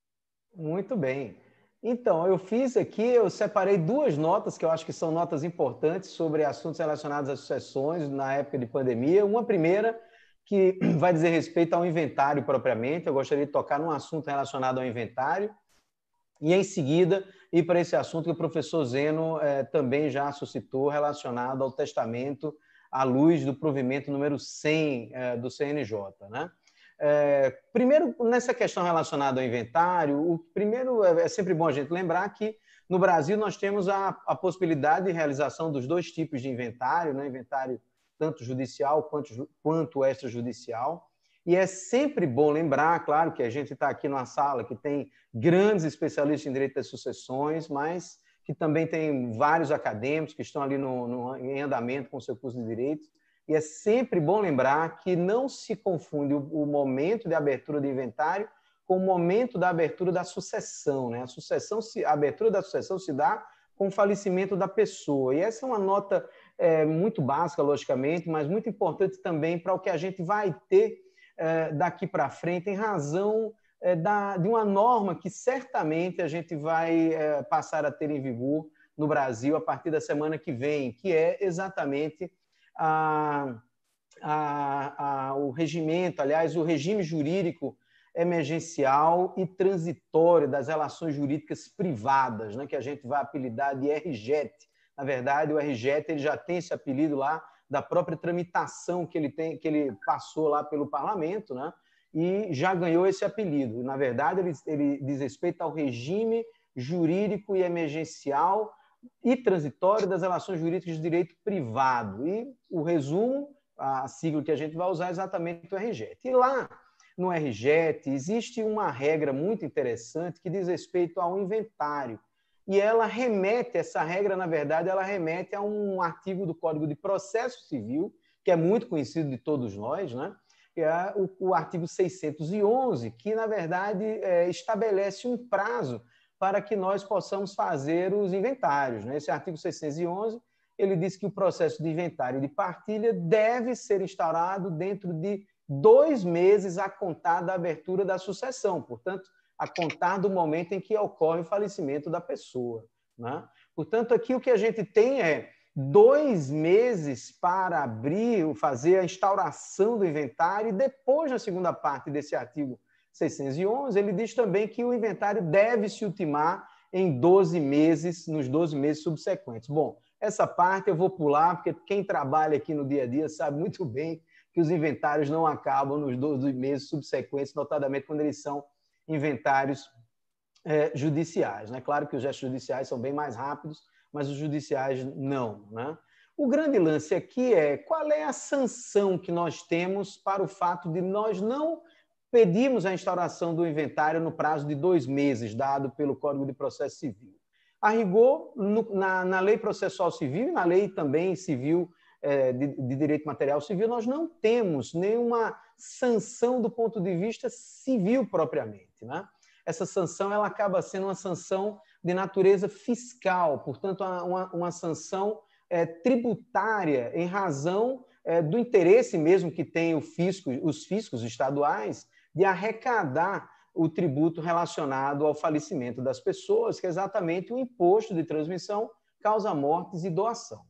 Muito bem. Então, eu fiz aqui, eu separei duas notas que eu acho que são notas importantes sobre assuntos relacionados às sucessões na época de pandemia. Uma primeira, que vai dizer respeito ao inventário propriamente, eu gostaria de tocar num assunto relacionado ao inventário, e em seguida ir para esse assunto que o professor Zeno eh, também já suscitou, relacionado ao testamento à luz do provimento número 100 eh, do CNJ. Né? É, primeiro, nessa questão relacionada ao inventário, o primeiro é, é sempre bom a gente lembrar que no Brasil nós temos a, a possibilidade de realização dos dois tipos de inventário, né? inventário tanto judicial quanto, quanto extrajudicial. E é sempre bom lembrar, claro, que a gente está aqui numa sala que tem grandes especialistas em direito das sucessões, mas que também tem vários acadêmicos que estão ali no, no, em andamento com o seu curso de direito e é sempre bom lembrar que não se confunde o, momento de abertura de inventário com o momento da abertura da sucessão. Né? A, sucessão se, a abertura da sucessão se dá com o falecimento da pessoa. E essa é uma nota é, muito básica, logicamente, mas muito importante também para o que a gente vai ter daqui para frente, em razão é, da, de uma norma que certamente a gente vai é, passar a ter em vigor no Brasil a partir da semana que vem, que é exatamente a, a, a, o regimento, aliás, o regime jurídico emergencial e transitório das relações jurídicas privadas, né, que a gente vai apelidar de RJET. Na verdade, o RJET ele já tem esse apelido lá da própria tramitação que ele tem, que ele passou lá pelo parlamento, né? E já ganhou esse apelido. Na verdade, ele, ele diz respeito ao regime jurídico e emergencial e transitório das relações jurídicas de direito privado. E o resumo, a sigla que a gente vai usar é exatamente o RJET. E lá no RJET existe uma regra muito interessante que diz respeito ao inventário. E ela remete, essa regra, na verdade, ela remete a um artigo do Código de Processo Civil, que é muito conhecido de todos nós, né? que é o, o artigo 611, que, na verdade, é, estabelece um prazo para que nós possamos fazer os inventários. Né? Esse artigo 611 ele diz que o processo de inventário de partilha deve ser instaurado dentro de dois meses a contar da abertura da sucessão, portanto, a contar do momento em que ocorre o falecimento da pessoa. Né? Portanto, aqui o que a gente tem é dois meses para abrir, fazer a instauração do inventário, e depois, na segunda parte desse artigo 611, ele diz também que o inventário deve se ultimar em 12 meses, nos 12 meses subsequentes. Bom, essa parte eu vou pular, porque quem trabalha aqui no dia a dia sabe muito bem que os inventários não acabam nos 12 meses subsequentes, notadamente quando eles são inventários é, judiciais. Né? Claro que os gestos judiciais são bem mais rápidos, mas os judiciais não. Né? O grande lance aqui é qual é a sanção que nós temos para o fato de nós não pedimos a instauração do inventário no prazo de dois meses, dado pelo Código de Processo Civil. A rigor, no, na, na, lei processual civil e na lei também civil é, de, de, direito material civil, nós não temos nenhuma sanção do ponto de vista civil propriamente. Né? Essa sanção ela acaba sendo uma sanção de natureza fiscal, portanto, uma, uma sanção é, tributária em razão é, do interesse mesmo que tem fisco, os fiscos estaduais de arrecadar o tributo relacionado ao falecimento das pessoas, que é exatamente o imposto de transmissão, causa mortes e doação.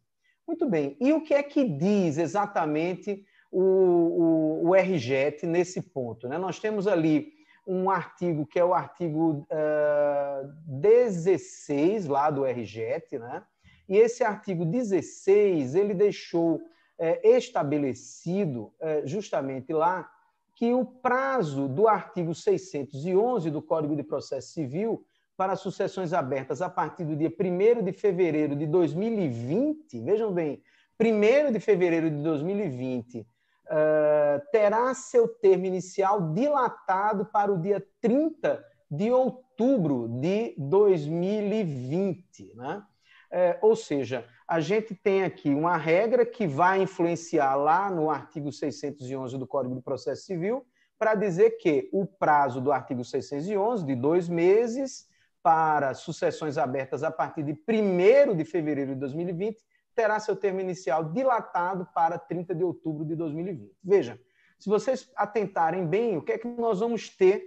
Muito bem, e o que é que diz exatamente o, o, o nesse ponto? Né? Nós temos ali um artigo que é o artigo uh, 16 lá do RJET, né? e esse artigo 16 ele deixou é, estabelecido é, justamente lá que o prazo do artigo 611 do Código de Processo Civil para sucessões abertas a partir do dia 1 de fevereiro de 2020, vejam bem, 1 de fevereiro de 2020, uh, terá seu termo inicial dilatado para o dia 30 de outubro de 2020. Né? É, ou seja, a gente tem aqui uma regra que vai influenciar lá no artigo 611 do Código de Processo Civil, para dizer que o prazo do artigo 611, de dois meses, para sucessões abertas a partir de 1 de fevereiro de 2020, terá seu termo inicial dilatado para 30 de outubro de 2020. Veja, se vocês atentarem bem, o que é que nós vamos ter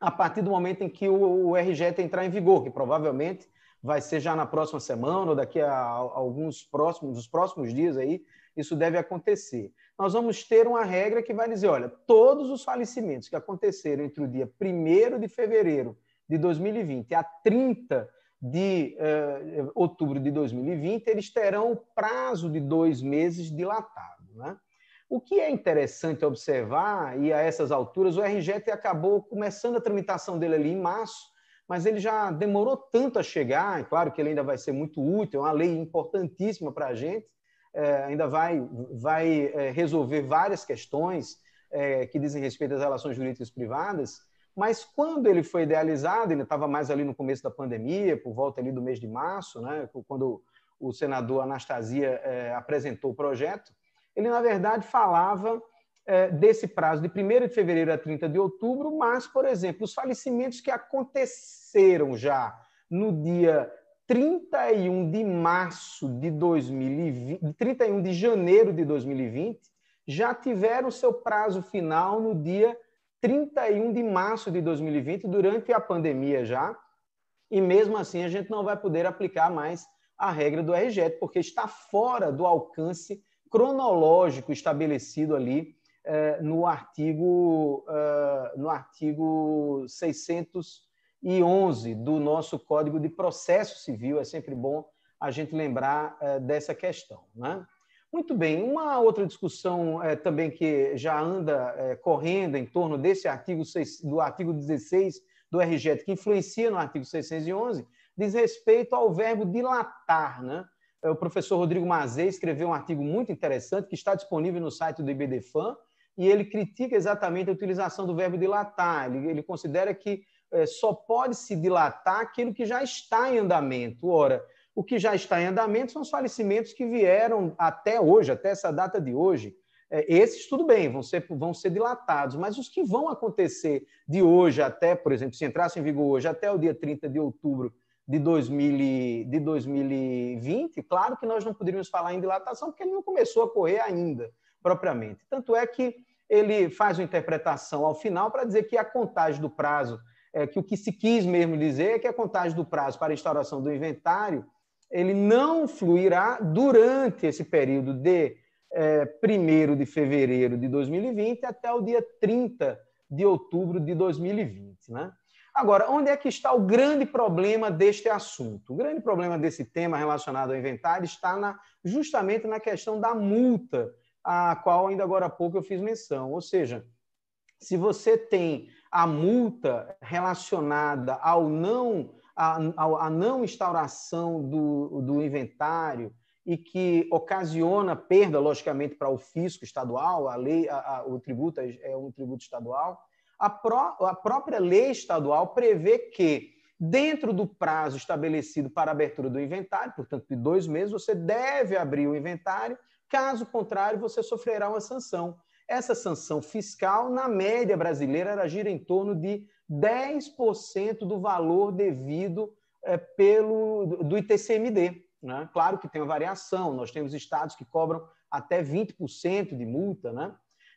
a partir do momento em que o, o entrar em vigor, que provavelmente vai ser já na próxima semana ou daqui a alguns próximos, dos próximos dias aí, isso deve acontecer. Nós vamos ter uma regra que vai dizer, olha, todos os falecimentos que aconteceram entre o dia 1 de fevereiro de 2020 a 30 de uh, outubro de 2020, eles terão o prazo de dois meses dilatado. Né? O que é interessante observar, e a essas alturas, o RGT acabou começando a tramitação dele ali em março, mas ele já demorou tanto a chegar, é claro que ele ainda vai ser muito útil, é uma lei importantíssima para a gente, é, ainda vai, vai resolver várias questões que dizem respeito às relações jurídicas privadas, mas quando ele foi idealizado, ele estava mais ali no começo da pandemia, por volta ali do mês de março, né, quando o senador Anastasia é, apresentou o projeto, ele, na verdade, falava é, desse prazo de 1 de fevereiro a 30 de outubro, mas, por exemplo, os falecimentos que aconteceram já no dia 31 de março de 2020, 31 de janeiro de 2020, já tiveram seu prazo final no dia 31 de março de 2020, durante a pandemia já, e mesmo assim a gente não vai poder aplicar mais a regra do RGET, porque está fora do alcance cronológico estabelecido ali eh, no artigo, eh, no artigo 611 do nosso Código de Processo Civil. É sempre bom a gente lembrar eh, dessa questão. Né? Muito bem, uma outra discussão também que já anda correndo em torno desse artigo, do artigo 16 do RGET, que influencia no artigo 611, diz respeito ao verbo dilatar. Né? O professor Rodrigo Mazei escreveu um artigo muito interessante que está disponível no site do IBDFAN, e ele critica exatamente a utilização do verbo dilatar. Ele, ele considera que é, só pode se dilatar aquilo que já está em andamento. Ora, o que já está em andamento são os falecimentos que vieram até hoje, até essa data de hoje. é, esses, tudo bem, vão ser, vão ser dilatados, mas os que vão acontecer de hoje até, por exemplo, se entrasse em vigor hoje até o dia 30 de outubro de, 2000, de 2020, claro que nós não poderíamos falar em dilatação, porque ele não começou a correr ainda, propriamente. Tanto é que ele faz uma interpretação ao final para dizer que a contagem do prazo, é, que o que se quis mesmo dizer é que a contagem do prazo para a instauração do inventário ele não fluirá durante esse período de é, 1 de fevereiro de 2020 até o dia 30 de outubro de 2020. Né? Agora, onde é que está o grande problema deste assunto? O grande problema desse tema relacionado ao inventário está na, justamente na questão da multa, a qual ainda agora há pouco eu fiz menção. Ou seja, se você tem a multa relacionada ao não, a, a não instauração do, do inventário, e que ocasiona perda, logicamente, para o fisco estadual, a lei, a, a, o tributo é, é um tributo estadual, a, pró, a própria lei estadual prevê que, dentro do prazo estabelecido para abertura do inventário, portanto, de dois meses, você deve abrir o inventário, caso contrário, você sofrerá uma sanção. Essa sanção fiscal, na média brasileira, ela gira em torno de 10% do valor devido é, pelo, do ITCMD. Né? Claro que tem uma variação, nós temos estados que cobram até 20% de multa. Né?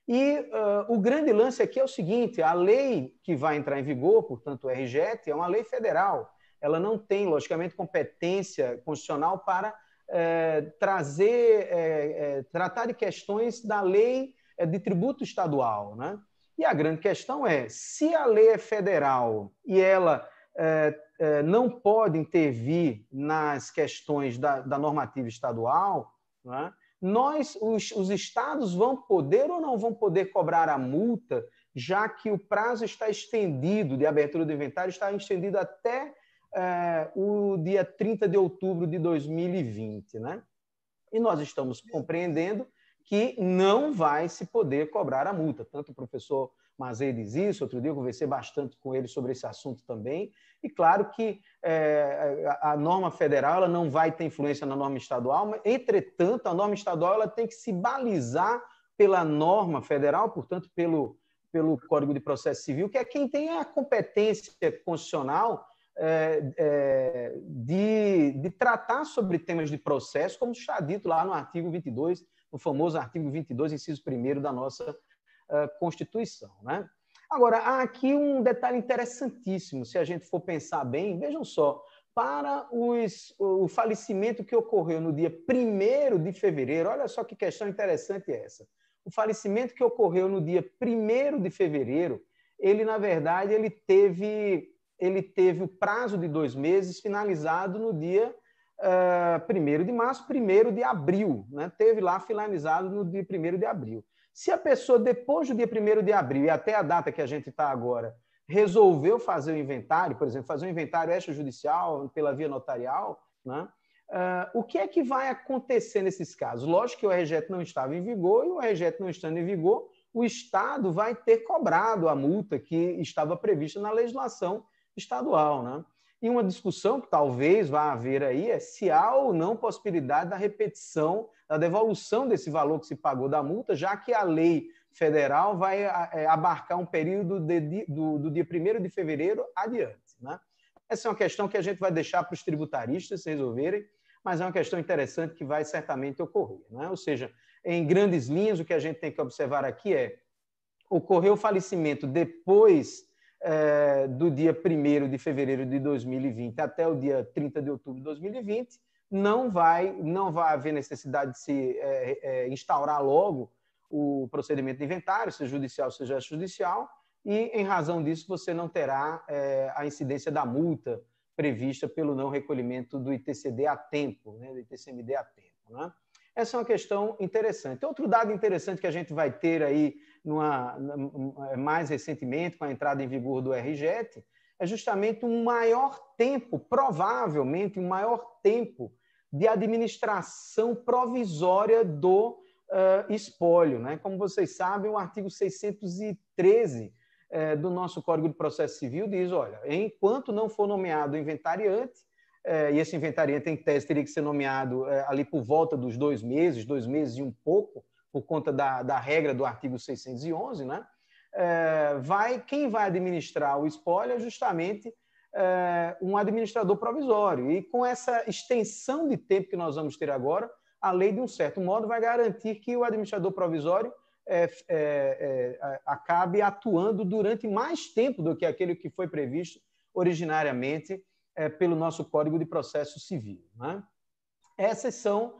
E uh, o grande lance aqui é o seguinte: a lei que vai entrar em vigor, portanto, o RJET, é uma lei federal. Ela não tem, logicamente, competência constitucional para eh, trazer, eh, eh, tratar de questões da lei de tributo estadual. Né? E a grande questão é: se a lei é federal e ela é, não pode intervir nas questões da, da normativa estadual, né? nós, os, os estados vão poder ou não vão poder cobrar a multa, já que o prazo está estendido de abertura do inventário, está estendido até é, o dia 30 de outubro de 2020. Né? E nós estamos compreendendo que não vai se poder cobrar a multa. Tanto o professor Mazei diz isso, outro dia eu conversei bastante com ele sobre esse assunto também, e claro que é, a norma federal ela não vai ter influência na norma estadual, mas, entretanto, a norma estadual ela tem que se balizar pela norma federal, portanto, pelo, pelo Código de Processo Civil, que é quem tem a competência constitucional é, é, de, de tratar sobre temas de processo, como está dito lá no artigo 22, no famoso artigo 22, inciso 1 da nossa Constituição. Né? Agora, há aqui um detalhe interessantíssimo, se a gente for pensar bem, vejam só, para os, o falecimento que ocorreu no dia 1 de fevereiro, olha só que questão interessante é essa. O falecimento que ocorreu no dia 1 de fevereiro, ele, na verdade, ele teve, ele teve o prazo de dois meses finalizado no dia uh, eh, 1 de março, 1 de abril. Né? Teve lá finalizado no dia 1 de abril. Se a pessoa, depois do dia 1 de abril e até a data que a gente está agora, resolveu fazer o inventário, por exemplo, fazer um inventário extrajudicial pela via notarial, né? Uh, o que é que vai acontecer nesses casos? Lógico que o RGET não estava em vigor e o RGET não estando em vigor, o Estado vai ter cobrado a multa que estava prevista na legislação estadual. Né? E uma discussão que talvez vá haver aí é se há ou não possibilidade da repetição da devolução desse valor que se pagou da multa, já que a lei federal vai é, abarcar um período de, do, do, dia 1 de fevereiro adiante. Né? Essa é uma questão que a gente vai deixar para os tributaristas resolverem, mas é uma questão interessante que vai certamente ocorrer. Né? Ou seja, em grandes linhas, o que a gente tem que observar aqui é ocorreu o falecimento depois é, do dia 1 de fevereiro de 2020 até o dia 30 de outubro de 2020, não vai, não vai haver necessidade de se é, é, instaurar logo o procedimento de inventário, seja judicial, seja judicial, e em razão disso você não terá a incidência da multa prevista pelo não recolhimento do ITCD a tempo, né, do ITCMD a tempo. Né? Essa é uma questão interessante. Outro dado interessante que a gente vai ter aí numa, mais recentemente, com a entrada em vigor do RJET, é justamente um maior tempo, provavelmente um maior tempo de administração provisória do uh, espólio. Né? Como vocês sabem, o artigo 613 uh, eh, do nosso Código de Processo Civil diz: olha, enquanto não for nomeado inventariante, uh, e esse inventariante em tese teria que ser nomeado ali por volta dos dois meses, dois meses e um pouco, por conta da, da regra do artigo 611, né? É, vai, quem vai administrar o espólio é justamente é, um administrador provisório. E com essa extensão de tempo que nós vamos ter agora, a lei, de um certo modo, vai garantir que o administrador provisório é, é, é, acabe atuando durante mais tempo do que aquele que foi previsto originariamente é, pelo nosso Código de Processo Civil. Né? Essas são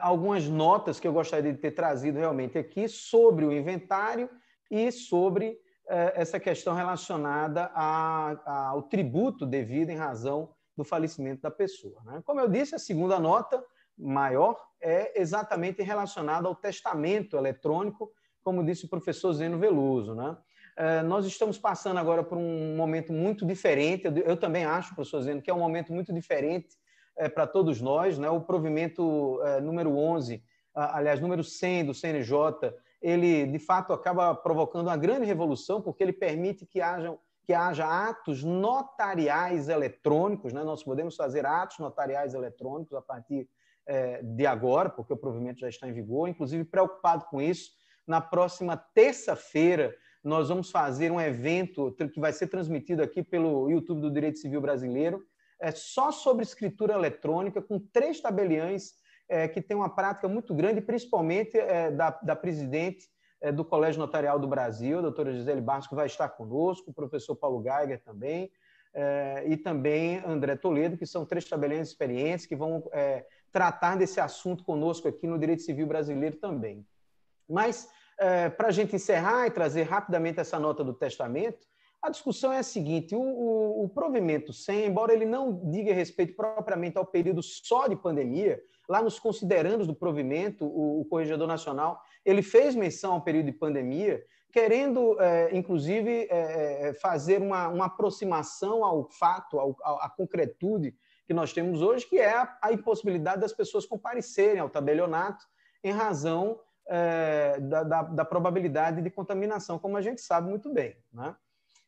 algumas notas que eu gostaria de ter trazido realmente aqui sobre o inventário e sobre é, essa questão relacionada ao tributo devido em razão do falecimento da pessoa. Né? Como eu disse, a segunda nota maior é exatamente relacionada ao testamento eletrônico, como disse o professor Zeno Veloso. Né? É, nós estamos passando agora por um momento muito diferente, eu também acho, professor Zeno, que é um momento muito diferente é, para todos nós. Né? O provimento é, número 11, aliás, número 100 do CNJ, ele de fato acaba provocando uma grande revolução, porque ele permite que haja, que haja atos notariais eletrônicos. Né? Nós podemos fazer atos notariais eletrônicos a partir é, de agora, porque o provimento já está em vigor. Inclusive, preocupado com isso, na próxima terça-feira nós vamos fazer um evento que vai ser transmitido aqui pelo YouTube do Direito Civil Brasileiro, é só sobre escritura eletrônica, com três tabeliães é, que têm uma prática muito grande, principalmente é, da, da, presidente é, do Colégio Notarial do Brasil, a doutora Gisele Barros, que vai estar conosco, o professor Paulo Geiger também, é, e também André Toledo, que são três tabeliães experientes que vão é, tratar desse assunto conosco aqui no Direito Civil Brasileiro também. Mas, para a gente encerrar e trazer rapidamente essa nota do testamento, a discussão é a seguinte: o, o, o, provimento 100, embora ele não diga respeito propriamente ao período só de pandemia, lá nos considerandos do provimento, o, o Corregedor Nacional ele fez menção ao período de pandemia, querendo, é, inclusive, é, é fazer uma, uma, aproximação ao fato, ao, à concretude que nós temos hoje, que é a, a, impossibilidade das pessoas comparecerem ao tabelionato em razão é, da, da, da probabilidade de contaminação, como a gente sabe muito bem. Né?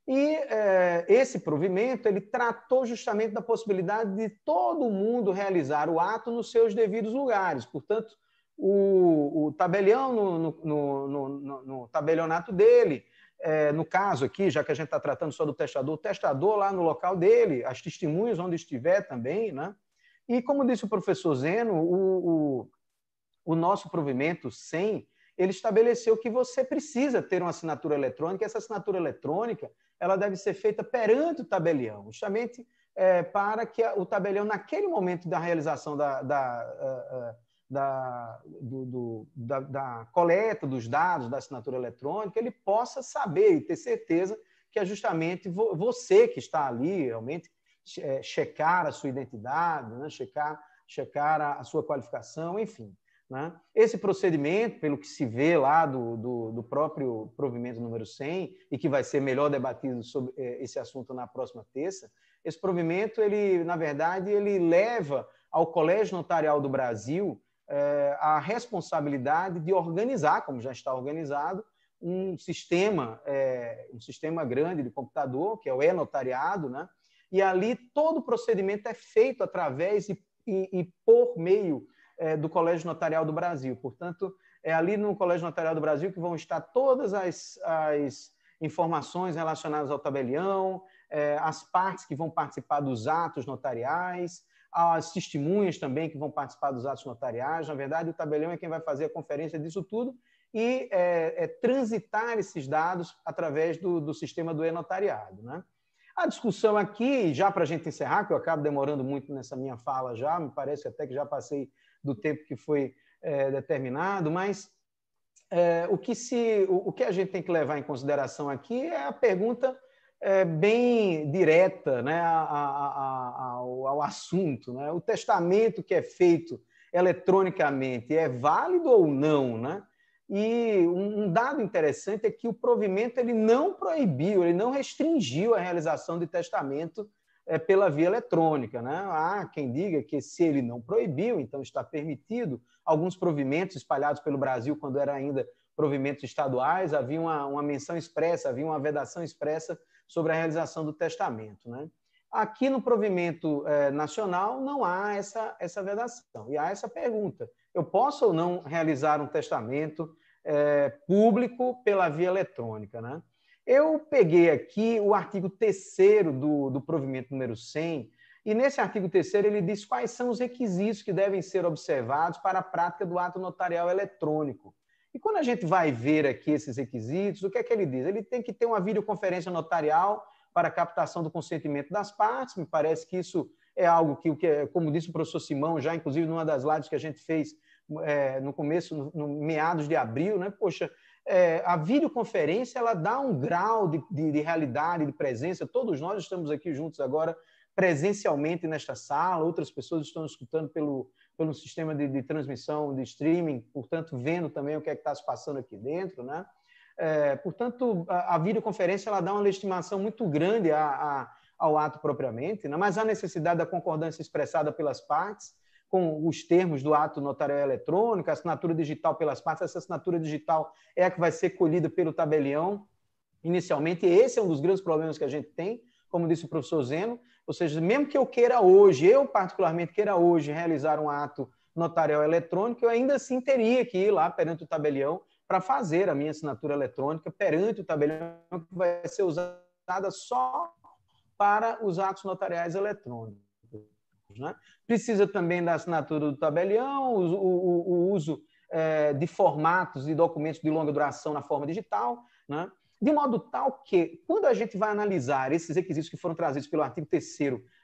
E é, esse provimento ele tratou justamente da possibilidade de todo mundo realizar o ato nos seus devidos lugares. Portanto, o, o tabelião no, no, no, no, tabelionato dele, é, no caso aqui, já que a gente está tratando só do testador, o testador lá no local dele, as testemunhas onde estiver também, né? E como disse o professor Zeno, o, o, o nosso provimento 100, ele estabeleceu que você precisa ter uma assinatura eletrônica, essa assinatura eletrônica ela deve ser feita perante o tabelião, justamente é, para que o tabelião, naquele momento da realização da, da, da, do, do, da, da coleta dos dados da assinatura eletrônica, ele possa saber e ter certeza que é justamente você que está ali, realmente, é, checar a sua identidade, né? checar, checar a sua qualificação, enfim. Né? Esse procedimento, pelo que se vê lá do, do, do, próprio provimento número 100, e que vai ser melhor debatido sobre eh, esse assunto na próxima terça, esse provimento, ele, na verdade, ele leva ao Colégio Notarial do Brasil eh, a responsabilidade de organizar, como já está organizado, um sistema, eh, um sistema grande de computador, que é o e-notariado, né? e ali todo o procedimento é feito através e, e, e por meio é, do Colégio Notarial do Brasil. Portanto, é ali no Colégio Notarial do Brasil que vão estar todas as, as informações relacionadas ao tabelião, é, as partes que vão participar dos atos notariais, as testemunhas também que vão participar dos atos notariais. Na verdade, o tabelião é quem vai fazer a conferência disso tudo e é, é transitar esses dados através do, do sistema do e-notariado. Né? A discussão aqui, já para a gente encerrar, que eu acabo demorando muito nessa minha fala já, me parece até que já passei do tempo que foi é, determinado, mas é, o, que se, o, o, que a gente tem que levar em consideração aqui é a pergunta é, bem direta né, a, a, a, ao, ao, assunto. Né? O testamento que é feito eletronicamente é válido ou não? Né? E um dado interessante é que o provimento ele não proibiu, ele não restringiu a realização de testamento é, pela via eletrônica. Né? Há quem diga que se ele não proibiu, então está permitido. Alguns provimentos espalhados pelo Brasil, quando eram ainda provimentos estaduais, havia uma, uma menção expressa, havia uma vedação expressa sobre a realização do testamento. Né? Aqui no provimento é, nacional não há essa, essa vedação. E há essa pergunta: eu posso ou não realizar um testamento é, público pela via eletrônica. Né? Eu peguei aqui o artigo 3 do, do provimento número 100, e nesse artigo 3 ele diz quais são os requisitos que devem ser observados para a prática do ato notarial eletrônico. E quando a gente vai ver aqui esses requisitos, o que é que ele diz? Ele tem que ter uma videoconferência notarial para captação do consentimento das partes. Me parece que isso é algo que, como disse o professor Simão, já inclusive numa das lives que a gente fez é, no começo, no, no, meados de abril, né? Poxa, é, a videoconferência ela dá um grau de, de, de realidade, de presença. Todos nós estamos aqui juntos agora presencialmente nesta sala, outras pessoas estão escutando pelo, pelo sistema de, de transmissão de streaming, portanto, vendo também o que é está se passando aqui dentro, né? É, portanto, a, a, videoconferência ela dá uma legitimação muito grande a, a, ao ato propriamente, né? mas há necessidade da concordância expressada pelas partes com os termos do ato notarial eletrônico, assinatura digital pelas partes. Essa assinatura digital é a que vai ser colhida pelo tabelião inicialmente. E esse é um dos grandes problemas que a gente tem, como disse o professor Zeno. Ou seja, mesmo que eu queira hoje, eu particularmente queira hoje realizar um ato notarial eletrônico, eu ainda assim teria que ir lá perante o tabelião para fazer a minha assinatura eletrônica perante o tabelião, que vai ser usada só para os atos notariais eletrônicos. Né? Precisa também da assinatura do tabelião, o, o, o uso é, de formatos e documentos de longa duração na forma digital, né? de modo tal que, quando a gente vai analisar esses requisitos que foram trazidos pelo artigo 3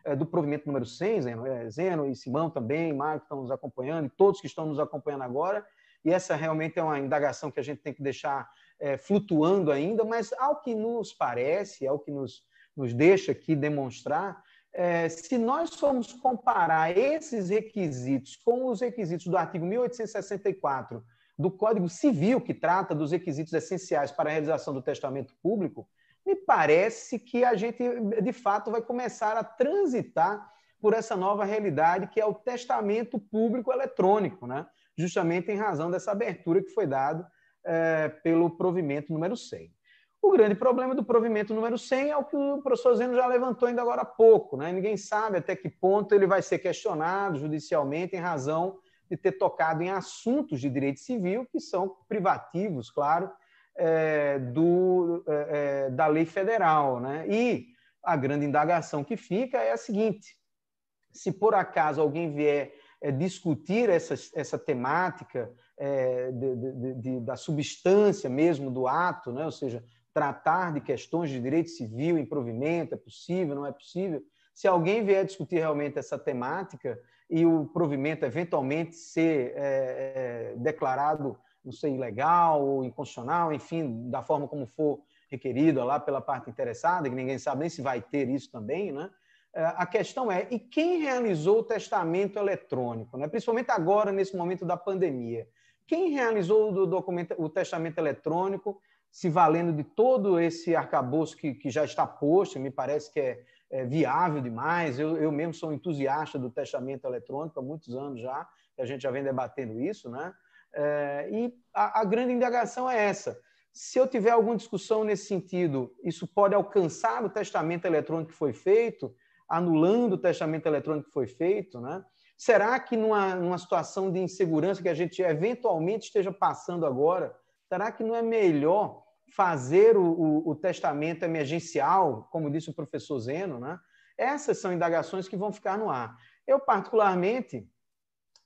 é, do provimento número 100, Zeno, é, Zeno e Simão também, Marco estão nos acompanhando, e todos que estão nos acompanhando agora, e essa realmente é uma indagação que a gente tem que deixar é, flutuando ainda, mas ao que nos parece, ao que nos, nos deixa aqui demonstrar, é, se nós formos comparar esses requisitos com os requisitos do artigo 1864 do Código Civil, que trata dos requisitos essenciais para a realização do testamento público, me parece que a gente, de fato, vai começar a transitar por essa nova realidade que é o testamento público eletrônico, né? justamente em razão dessa abertura que foi dada é, pelo provimento número 100. O grande problema do provimento número 100 é o que o professor Zeno já levantou ainda agora há pouco. Né? Ninguém sabe até que ponto ele vai ser questionado judicialmente em razão de ter tocado em assuntos de direito civil que são privativos, claro, é, do, é, é da lei federal. Né? E a grande indagação que fica é a seguinte: se por acaso alguém vier é, discutir essa, essa temática é, de, de, de, da substância mesmo do ato, né? ou seja, tratar de questões de direito civil em provimento, é possível, não é possível? Se alguém vier discutir realmente essa temática e o provimento eventualmente ser é, é, declarado, não sei, ilegal ou inconstitucional, enfim, da forma como for requerido lá pela parte interessada, que ninguém sabe nem se vai ter isso também, né? É, a questão é, e quem realizou o testamento eletrônico? Né? Principalmente agora, nesse momento da pandemia. Quem realizou o, documento, o testamento eletrônico se valendo de todo esse arcabouço que, que já está posto, me parece que é, é viável demais. Eu, eu mesmo sou entusiasta do testamento eletrônico há muitos anos já, que a gente já vem debatendo isso, né? É, e a, a grande indagação é essa. Se eu tiver alguma discussão nesse sentido, isso pode alcançar o testamento eletrônico que foi feito, anulando o testamento eletrônico que foi feito, né? Será que numa, numa situação de insegurança que a gente eventualmente esteja passando agora, será que não é melhor fazer o, o, o, testamento emergencial, como disse o professor Zeno, né? essas são indagações que vão ficar no ar. Eu, particularmente,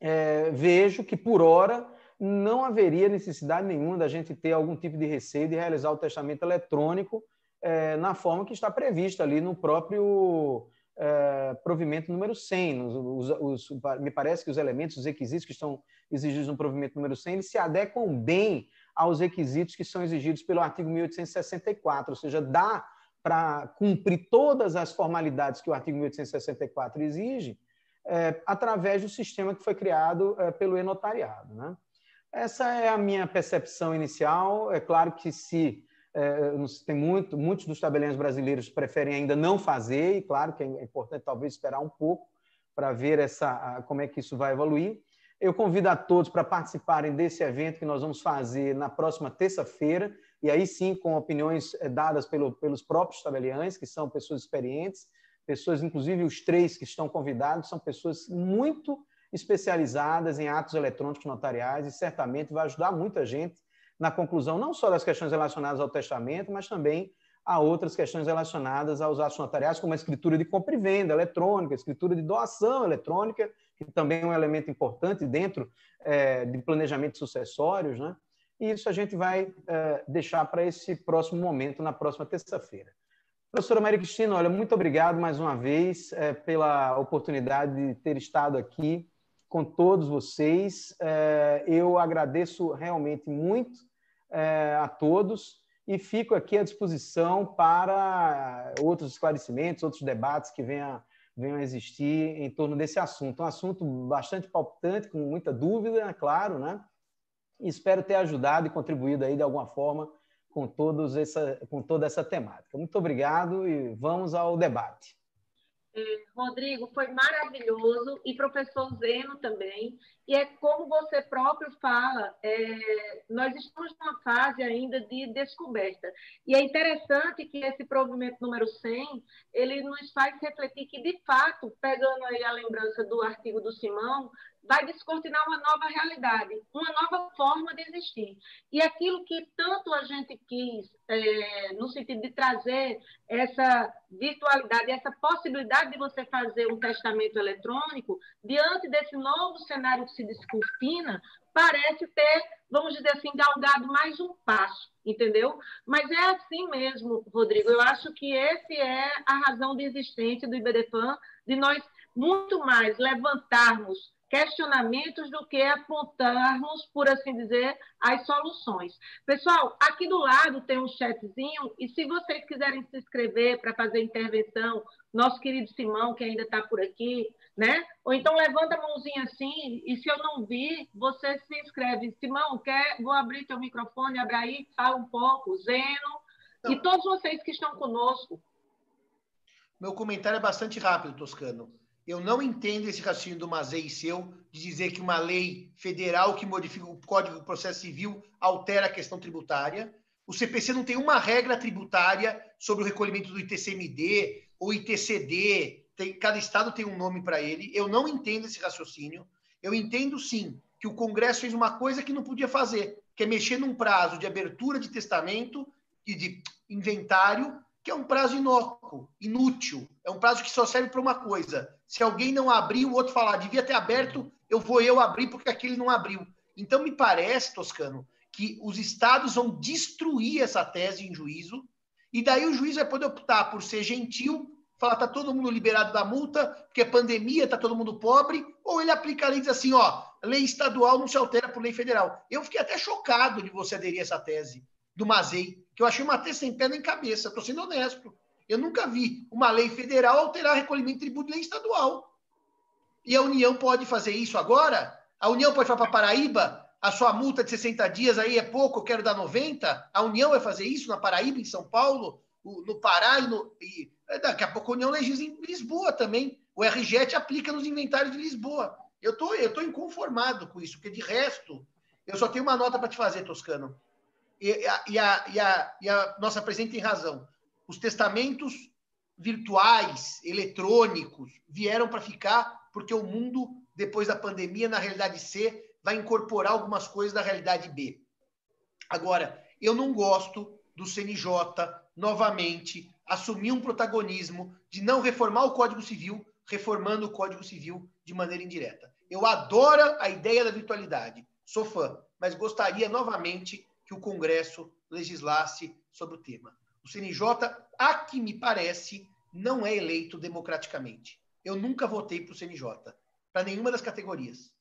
é, vejo que, por hora, não haveria necessidade nenhuma da gente ter algum tipo de receio de realizar o testamento eletrônico é, na forma que está prevista ali no próprio é, provimento número 100. Os, os, os, me parece que os elementos, os requisitos que estão exigidos no provimento número 100, eles se adequam bem aos requisitos que são exigidos pelo artigo 1864, ou seja, dá para cumprir todas as formalidades que o artigo 1864 exige é, através do sistema que foi criado é, pelo e-notariado. Né? Essa é a minha percepção inicial. É claro que se é, tem muito, muitos dos tabeliões brasileiros preferem ainda não fazer, e claro que é importante talvez esperar um pouco para ver essa, como é que isso vai evoluir. Eu convido a todos para participarem desse evento que nós vamos fazer na próxima terça-feira, e aí sim com opiniões eh, dadas pelo, pelos próprios tabeliães, que são pessoas experientes, pessoas, inclusive os três que estão convidados, são pessoas muito especializadas em atos eletrônicos notariais e certamente vai ajudar muita gente na conclusão não só das questões relacionadas ao testamento, mas também a outras questões relacionadas aos atos notariais, como a escritura de compra e venda eletrônica, escritura de doação eletrônica, que também é um elemento importante dentro é, de planejamento sucessórios, né? E isso a gente vai é, deixar para esse próximo momento, na próxima terça-feira. Professora Maria Cristina, olha, muito obrigado mais uma vez é, pela oportunidade de ter estado aqui com todos vocês. É, eu agradeço realmente muito é, a todos e fico aqui à disposição para outros esclarecimentos, outros debates que venham, venham a existir em torno desse assunto. Um assunto bastante palpitante, com muita dúvida, é claro, né? E espero ter ajudado e contribuído aí de alguma forma com, todos essa, com toda essa temática. Muito obrigado e vamos ao debate. Rodrigo, foi maravilhoso e professor Zeno também. E é como você próprio fala, é, nós estamos numa fase ainda de descoberta. E é interessante que esse provimento número 100, ele nos faz refletir que, de fato, pegando aí a lembrança do artigo do Simão, vai descortinar uma nova realidade, uma nova forma de existir. E aquilo que tanto a gente quis, é, no sentido de trazer essa virtualidade, essa possibilidade de você fazer um testamento eletrônico, diante desse novo cenário que se descortina, parece ter, vamos dizer assim, galgado mais um passo, entendeu? Mas é assim mesmo, Rodrigo. Eu acho que esse é a razão de existência do IBDFAN, de nós muito mais levantarmos questionamentos do que apontarmos, por assim dizer, as soluções. Pessoal, aqui do lado tem um chatzinho, e se vocês quiserem se inscrever para fazer intervenção, nosso querido Simão, que ainda está por aqui, né? Ou então levanta a mãozinha assim, e se eu não vi, você se inscreve. Simão, quer? Vou abrir teu microfone, abre aí, fala um pouco. Zeno, e todos vocês que estão conosco. Meu comentário é bastante rápido, Toscano. Eu não entendo esse raciocínio do Mazei seu de dizer que uma lei federal que modifica o Código do Processo Civil altera a questão tributária. O CPC não tem uma regra tributária sobre o recolhimento do ITCMD ou ITCD. Tem, cada estado tem um nome para ele. Eu não entendo esse raciocínio. Eu entendo sim que o Congresso fez uma coisa que não podia fazer, que é mexer num prazo de abertura de testamento e de inventário que é um prazo inócuo, inútil. É um prazo que só serve para uma coisa. Se alguém não abrir, o outro falar, devia ter aberto, eu vou eu abrir porque aquele não abriu. Então, me parece, Toscano, que os estados vão destruir essa tese em juízo, e daí o juiz vai poder optar por ser gentil, falar tá todo mundo liberado da multa, porque é pandemia, tá todo mundo pobre, ou ele aplica a lei e diz assim, ó, lei estadual não se altera por lei federal. Eu fiquei até chocado de você aderir a essa tese do Mazei que eu achei uma tese sem pé nem cabeça. Estou sendo honesto. Eu nunca vi uma lei federal alterar recolhimento de tributo de lei estadual. E a União pode fazer isso agora? A União pode falar para Paraíba, a sua multa de 60 dias aí é pouco, eu quero dar 90? A União vai fazer isso na Paraíba, em São Paulo, no Pará e, no, e daqui a pouco a União legisla em Lisboa também. O RGET aplica nos inventários de Lisboa. Eu tô, eu tô inconformado com isso, porque de resto, eu só tenho uma nota para te fazer, Toscano e e a, e a, e a nossa presidente tem razão. Os testamentos virtuais, eletrônicos, vieram para ficar porque o mundo, depois da pandemia, na realidade C, vai incorporar algumas coisas da realidade B. Agora, eu não gosto do CNJ, novamente, assumir um protagonismo de não reformar o Código Civil, reformando o Código Civil de maneira indireta. Eu adoro a ideia da virtualidade, sou fã, mas gostaria novamente que o Congresso legislasse sobre o tema. O CNJ, a que me parece, não é eleito democraticamente. Eu nunca votei para o CNJ, para nenhuma das categorias.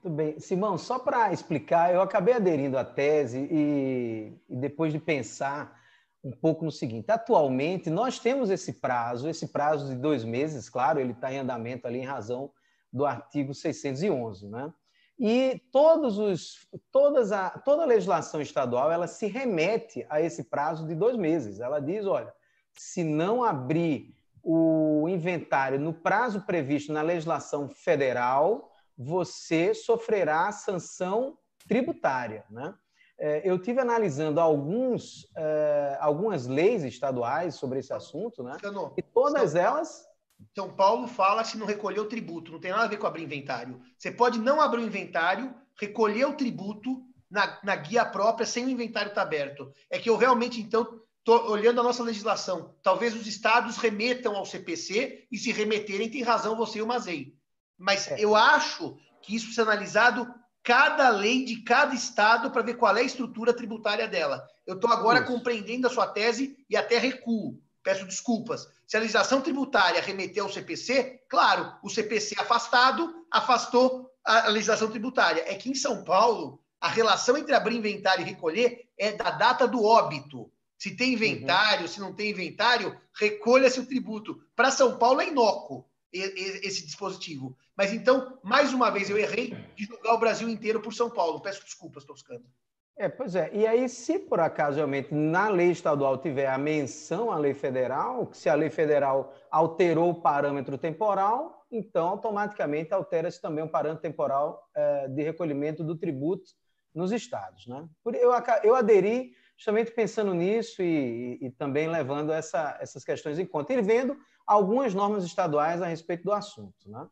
Tudo bem. Simão, só para explicar, eu acabei aderindo à tese e, e, depois de pensar um pouco no seguinte: atualmente nós temos esse prazo, esse prazo de dois meses, claro, ele está em andamento ali em razão do artigo 611, né? E todos os, todas a, toda a legislação estadual ela se remete a esse prazo de dois meses. Ela diz, olha, se não abrir o inventário no prazo previsto na legislação federal, você sofrerá sanção tributária. Né? É, eu tive analisando alguns, é, algumas leis estaduais sobre esse assunto, né? e todas elas São Paulo fala se não recolher o tributo, não tem nada a ver com abrir inventário. Você pode não abrir o inventário, recolher o tributo na, na guia própria sem o inventário estar tá aberto. É que eu realmente, então, estou olhando a nossa legislação. Talvez os estados remetam ao CPC e se remeterem, tem razão você e o Mazei. Mas é. eu acho que isso precisa ser analisado cada lei de cada estado para ver qual é a estrutura tributária dela. Eu estou agora isso. compreendendo a sua tese e até recuo. Peço desculpas. Se a legislação tributária remeter ao CPC, claro, o CPC afastado afastou a legislação tributária. É que em São Paulo, a relação entre abrir inventário e recolher é da data do óbito. Se tem inventário, uhum. se não tem inventário, recolha-se o tributo. Para São Paulo é inócuo esse dispositivo. Mas então, mais uma vez, eu errei de julgar o Brasil inteiro por São Paulo. Peço desculpas, Toscano. É, pois é. E aí, se por acaso realmente na lei estadual tiver a menção à lei federal, se a lei federal alterou o parâmetro temporal, então automaticamente altera-se também o parâmetro temporal é, de recolhimento do tributo nos estados. Né? Eu, eu aderi justamente pensando nisso e, e, e também levando essa, essas questões em conta e vendo algumas normas estaduais a respeito do assunto. Né?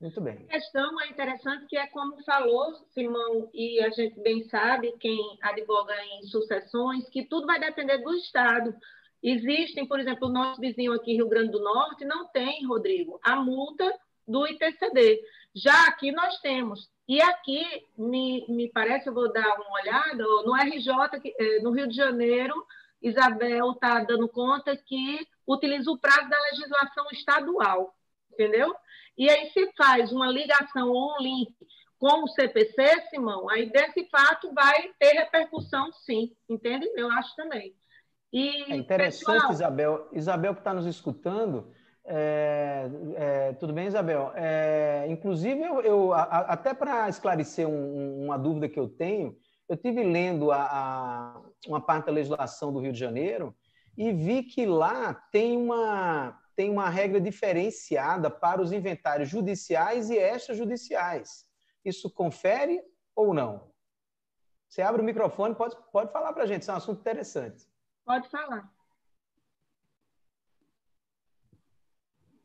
Muito bem. A questão é interessante que é como falou Simão, e a gente bem sabe, quem advoga em sucessões, que tudo vai depender do Estado. Existem, por exemplo, o nosso vizinho aqui, Rio Grande do Norte, não tem, Rodrigo, a multa do ITCD. Já aqui nós temos. E aqui, me, me parece, eu vou dar uma olhada, no RJ, eh, no Rio de Janeiro, Isabel está dando conta que utiliza o prazo da legislação estadual, entendeu? E aí se faz uma ligação ou um link com o CPC, Simão, aí desse fato vai ter repercussão, sim, entende? Eu acho também. E, é interessante, pessoal... Isabel. Isabel que está nos escutando, é, é, tudo bem, Isabel? É, inclusive, eu, eu a, até para esclarecer um, uma dúvida que eu tenho, eu tive lendo a, a, uma parte da legislação do Rio de Janeiro e vi que lá tem uma, tem uma regra diferenciada para os inventários judiciais e extrajudiciais. Isso confere ou não? Você abre o microfone, pode, pode falar para a gente, isso é um assunto interessante. Pode falar.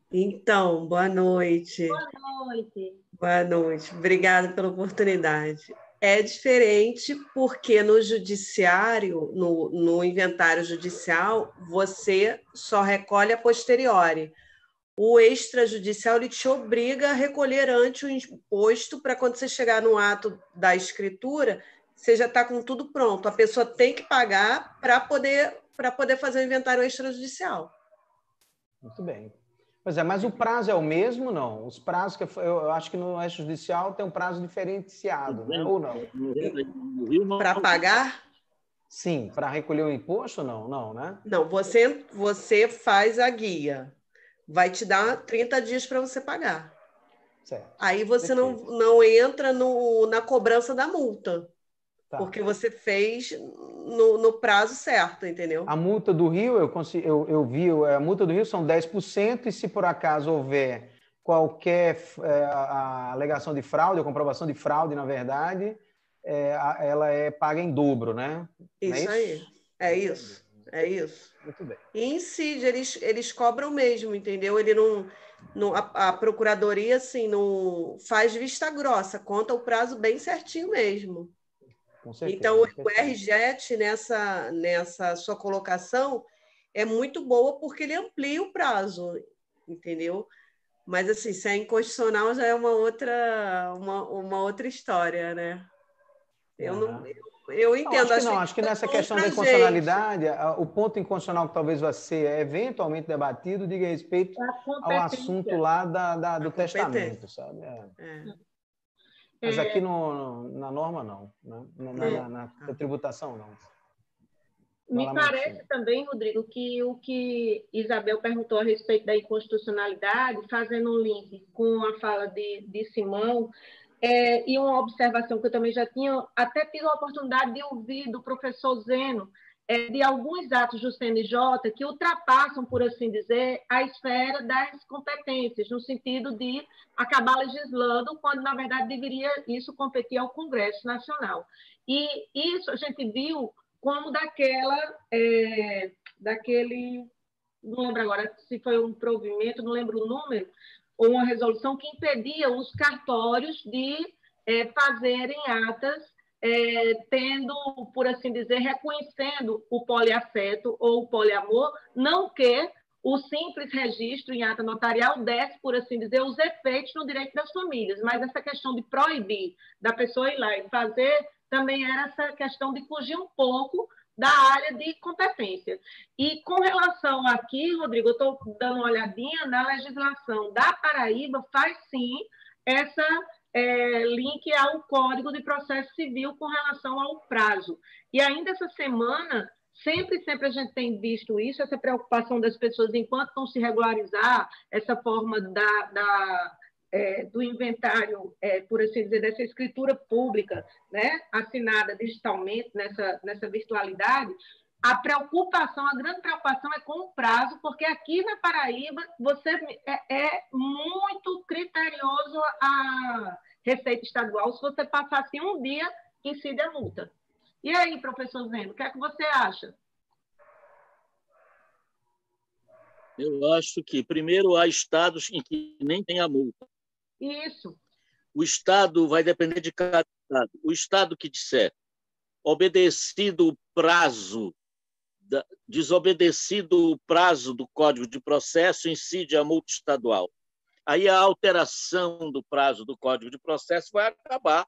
Então, boa noite. Boa noite. Boa noite. Obrigada pela oportunidade é diferente porque no judiciário, no, no inventário judicial, você só recolhe a posteriori. O extrajudicial ele te obriga a recolher antes o imposto para quando você chegar no ato da escritura, você já está com tudo pronto. A pessoa tem que pagar para poder, poder fazer o inventário extrajudicial. Muito bem. Pois é, mas o prazo é o mesmo, não? Os prazos que eu acho que no judicial tem um prazo diferenciado, né? ou não? Para pagar? Sim, para recolher o imposto, não, não, né? Não, você você faz a guia, vai te dar 30 dias para você pagar. Certo. Aí você não, não entra no, na cobrança da multa. Tá. Porque você fez no, no, prazo certo, entendeu? A multa do Rio, eu, consigo, eu, eu vi, a multa do Rio são 10%, e se por acaso houver qualquer é, alegação de fraude, a comprovação de fraude, na verdade, é, ela é paga em dobro, né? Isso, é isso? aí. É isso. É isso. Muito bem. E incide, eles, eles cobram mesmo, entendeu? Ele não. não a, a procuradoria, assim, não faz vista grossa, conta o prazo bem certinho mesmo. Certeza, então, o RJET, nessa, nessa sua colocação, é muito boa porque ele amplia o prazo, entendeu? Mas, assim, se é inconstitucional, já é uma outra, uma, uma outra história, né? Eu, uhum. não, eu, eu entendo. Não, acho que não, acho que nessa questão da inconstitucionalidade, o ponto inconstitucional que talvez vai ser eventualmente debatido diga respeito ao assunto lá da, da do testamento, sabe? É. É. Mas aqui é. no, na norma, não. Né? Na, na, é. na, na tributação, não. Me parece também, Rodrigo, que o que Isabel perguntou a respeito da inconstitucionalidade, fazendo um link com a fala de, de Simão, é, e uma observação que eu também já tinha até tido a oportunidade de ouvir do professor Zeno, de alguns atos do CNJ que ultrapassam, por assim dizer, a esfera das competências, no sentido de acabar legislando, quando, na verdade, deveria isso competir ao Congresso Nacional. E isso a gente viu como daquela, é, daquele não lembro agora se foi um provimento, não lembro o número, ou uma resolução que impedia os cartórios de é, fazerem atas é, tendo, por assim dizer, reconhecendo o poliafeto ou o poliamor, não que o simples registro em ata notarial desse, por assim dizer, os efeitos no direito das famílias, mas essa questão de proibir da pessoa ir lá e fazer também era essa questão de fugir um pouco da área de competência. E com relação aqui, Rodrigo, eu estou dando uma olhadinha na legislação da Paraíba, faz sim essa é, link ao Código de Processo Civil com relação ao prazo. E ainda essa semana, sempre, sempre a gente tem visto isso, essa preocupação das pessoas enquanto não se regularizar, essa forma da, da é, do inventário, é, por assim dizer, dessa escritura pública, né, assinada digitalmente nessa, nessa virtualidade, a preocupação, a grande preocupação é com o prazo, porque aqui na Paraíba você é, é muito criterioso a Receita Estadual. Se você passar assim um dia, incide a multa. E aí, professor Zeno, o que é que você acha? Eu acho que, primeiro, há estados em que nem tem a multa. Isso. O Estado vai depender de cada Estado. O Estado que disser obedecido o prazo, desobedecido o prazo do Código de Processo, incide a multa estadual. Aí a alteração do prazo do Código de Processo vai acabar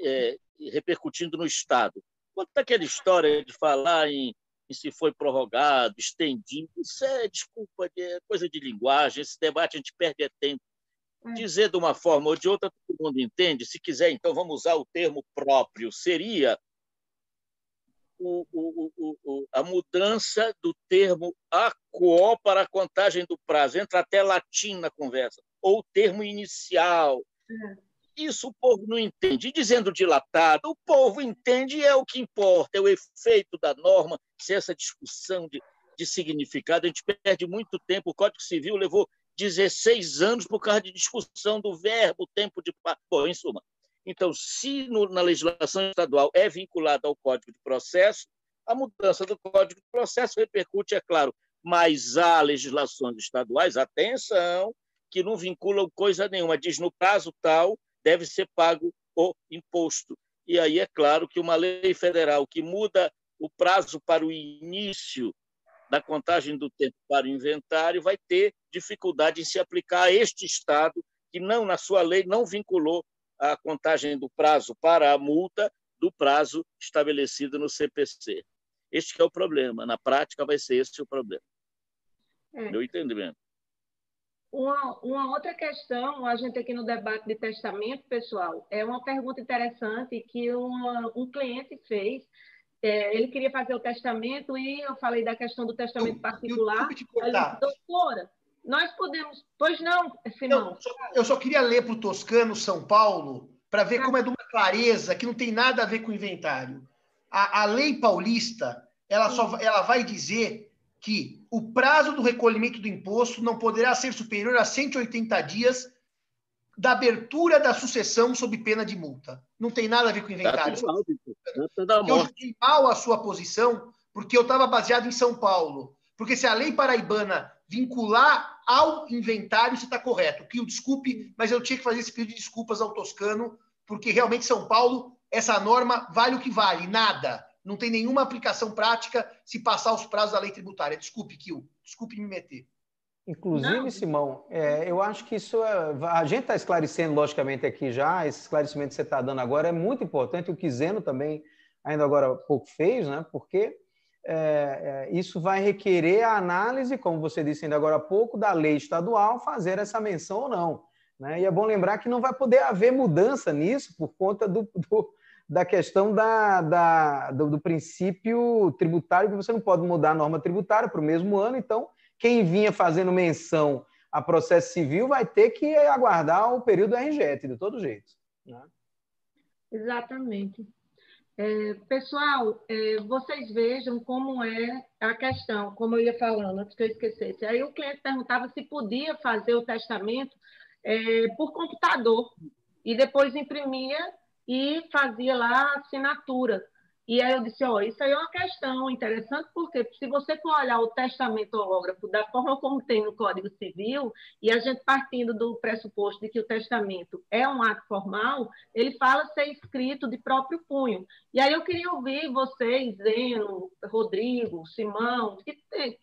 é, repercutindo no Estado. Quanto àquela história de falar em, em, se foi prorrogado, estendido, isso é desculpa, é coisa de linguagem, esse debate a gente perde é tempo. É. dizer de uma forma ou de outra, todo mundo entende. Se quiser, então, vamos usar o termo próprio. Seria o, o, o, a mudança do termo acuó para a contagem do prazo. Entra até latim na conversa. Ou o termo inicial. É. Isso o povo não entende. E dizendo dilatado, o povo entende e é o que importa, é o efeito da norma, se essa discussão de, de significado. A gente perde muito tempo. O Código Civil levou 16 anos por causa de discussão do verbo, tempo de. Bom, em suma. Então, se no, na legislação estadual é vinculada ao Código de Processo, a mudança do Código de Processo repercute, é claro, mas há legislações estaduais, atenção, que não vinculam coisa nenhuma. Diz no prazo tal deve ser pago o imposto. E aí é claro que uma lei federal que muda o prazo para o início da contagem do tempo para o inventário vai ter dificuldade em se aplicar a este Estado que não, na sua lei, não vinculou a contagem do prazo para a multa do prazo estabelecido no CPC. Este é o problema. Na prática, vai ser esse o problema. É. Meu entendimento. Uma, uma, outra questão, a gente aqui no debate de testamento, pessoal, é uma pergunta interessante que uma, um cliente fez é, ele queria fazer o testamento e eu falei da questão do testamento particular. Eu, doutora, nós podemos. Pois não, Simão. Eu só, eu só queria ler para o Toscano, São Paulo, para ver tá. como é de uma clareza que não tem nada a ver com o inventário. A, a lei paulista ela, só, ela vai dizer que o prazo do recolhimento do imposto não poderá ser superior a 180 dias da abertura da sucessão sob pena de multa. Não tem nada a ver com o inventário. Tá eu fiquei mal a sua posição, porque eu estava baseado em São Paulo. Porque se a lei paraibana vincular ao inventário, você está correto. Que o desculpe, mas eu tinha que fazer esse pedido de desculpas ao Toscano, porque realmente São Paulo, essa norma vale o que vale, nada. Não tem nenhuma aplicação prática se passar os prazos da lei tributária. Desculpe, Kio. Desculpe me meter. Inclusive, Não. Simão, é, eu acho que isso é, a gente está esclarecendo, logicamente, aqui já, esse esclarecimento que você está dando agora é muito importante, o que Zeno também ainda agora pouco fez, né? porque é, é, isso vai requerer a análise, como você disse ainda agora há pouco, da lei estadual fazer essa menção ou não. Né? E é bom lembrar que não vai poder haver mudança nisso por conta do, do da questão da, da do, do princípio tributário, que você não pode mudar a norma tributária para o mesmo ano, então quem vinha fazendo menção a processo civil vai ter que aguardar o período RGET, de todo jeito. Né? Exatamente. É, pessoal, é, vocês vejam como é a questão, como eu ia falando, antes que eu esquecesse. Aí o cliente perguntava se podia fazer o testamento é, por computador e depois imprimia e fazia lá a assinatura. E aí eu disse, ó, oh, isso aí é uma questão interessante, porque se você for olhar o testamento hológrafo da forma como tem no Código Civil, e a gente partindo do pressuposto de que o testamento é um ato formal, ele fala ser escrito de próprio punho. E aí eu queria ouvir vocês, Zeno, Rodrigo, Simão,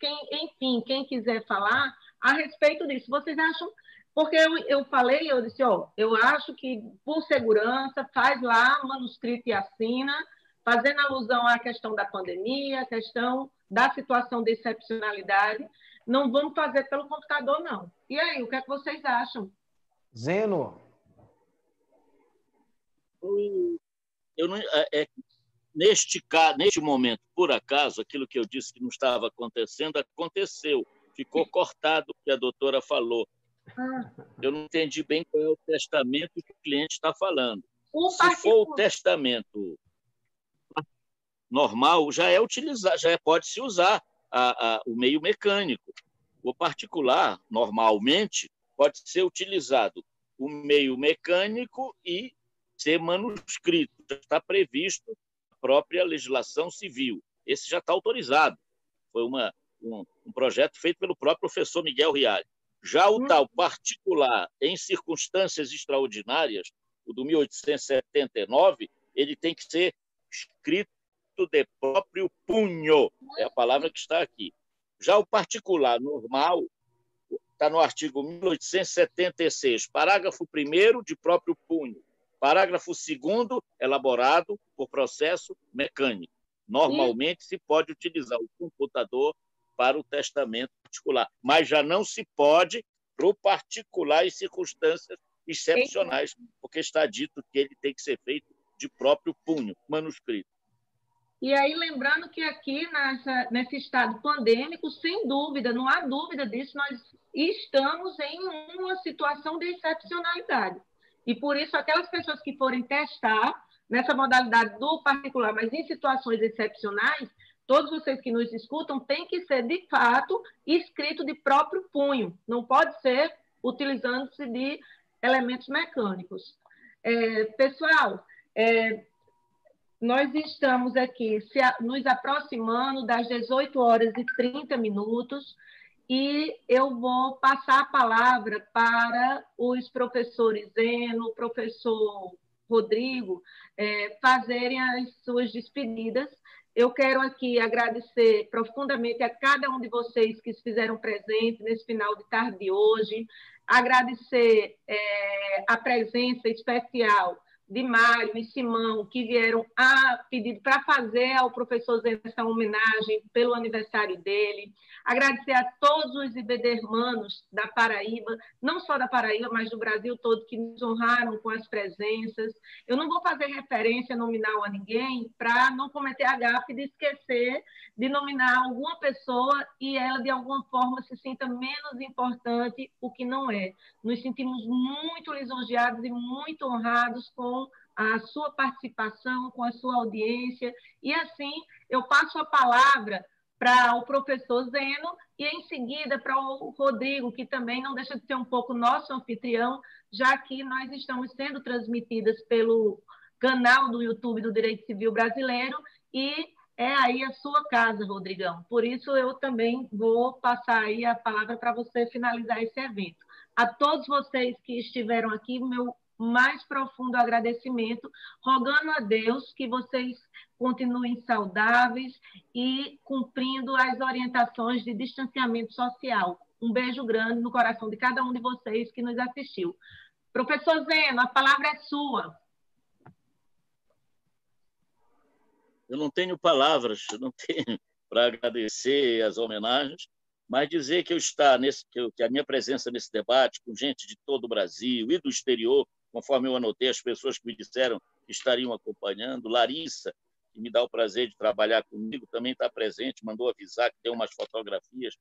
quem, enfim, quem quiser falar a respeito disso. Vocês acham porque eu, eu falei, eu disse, ó, eu acho que por segurança faz lá manuscrito e assina, fazendo alusão à questão da pandemia, à questão da situação de excepcionalidade. Não vamos fazer pelo computador, não. E aí, o que é que vocês acham? Zeno. Eu não, é, é, neste, neste momento, por acaso, aquilo que eu disse que não estava acontecendo, aconteceu. Ficou cortado o que a doutora falou. Ah. Eu não entendi bem qual é o testamento que o cliente está falando. O Se for o testamento normal já é utilizar, já é, pode se usar a, a, o meio mecânico. O particular, normalmente, pode ser utilizado o meio mecânico e ser manuscrito. Já está previsto na própria legislação civil. Esse já está autorizado. Foi uma, um, um projeto feito pelo próprio professor Miguel Rialli. Já o tal particular, em circunstâncias extraordinárias, o do 1879, ele tem que ser escrito de próprio punho. É a palavra que está aqui. Já o particular normal está no artigo 1876, parágrafo 1 de próprio punho. Parágrafo 2 elaborado por processo mecânico. Normalmente se pode utilizar o computador para o testamento particular, mas já não se pode para o particular em circunstâncias excepcionais, porque está dito que ele tem que ser feito de próprio punho, manuscrito. E aí, lembrando que aqui nessa, nesse estado pandêmico, sem dúvida, não há dúvida disso, nós estamos em uma situação de excepcionalidade. E por isso, aquelas pessoas que forem testar nessa modalidade do particular, mas em situações excepcionais, todos vocês que nos escutam, tem que ser, de fato, escrito de próprio punho, não pode ser utilizando-se de elementos mecânicos. É, pessoal, é, nós estamos aqui se, nos aproximando das 18 horas e 30 minutos e eu vou passar a palavra para os professores Zeno, professor Rodrigo, é, fazerem as suas despedidas. Eu quero aqui agradecer profundamente a cada um de vocês que se fizeram presente nesse final de tarde de hoje, agradecer é, a presença especial de Mário e Simão, que vieram a pedido para fazer ao professor Zé essa homenagem pelo aniversário dele. Agradecer a todos os ibedermanos da Paraíba, não só da Paraíba, mas do Brasil todo, que nos honraram com as presenças. Eu não vou fazer referência nominal a ninguém para não cometer a gafe de esquecer de nominar alguma pessoa e ela, de alguma forma, se sinta menos importante, o que não é. Nos sentimos muito lisonjeados e muito honrados com a sua participação, com a sua audiência. E assim, eu passo a palavra para o professor Zeno e em seguida para o Rodrigo, que também não deixa de ser um pouco nosso anfitrião, já que nós estamos sendo transmitidas pelo canal do YouTube do Direito Civil Brasileiro e é aí a sua casa, Rodrigão. Por isso eu também vou passar aí a palavra para você finalizar esse evento. A todos vocês que estiveram aqui, meu mais profundo agradecimento, rogando a Deus que vocês continuem saudáveis e cumprindo as orientações de distanciamento social. Um beijo grande no coração de cada um de vocês que nos assistiu. Professor Zeno, a palavra é sua. Eu não tenho palavras, não tenho para agradecer as homenagens, mas dizer que eu estar nesse, que a minha presença nesse debate com gente de todo o Brasil e do exterior conforme eu anotei, as pessoas que me disseram que estariam acompanhando. Larissa, que me dá o prazer de trabalhar comigo, também está presente, mandou avisar que tem umas fotografias.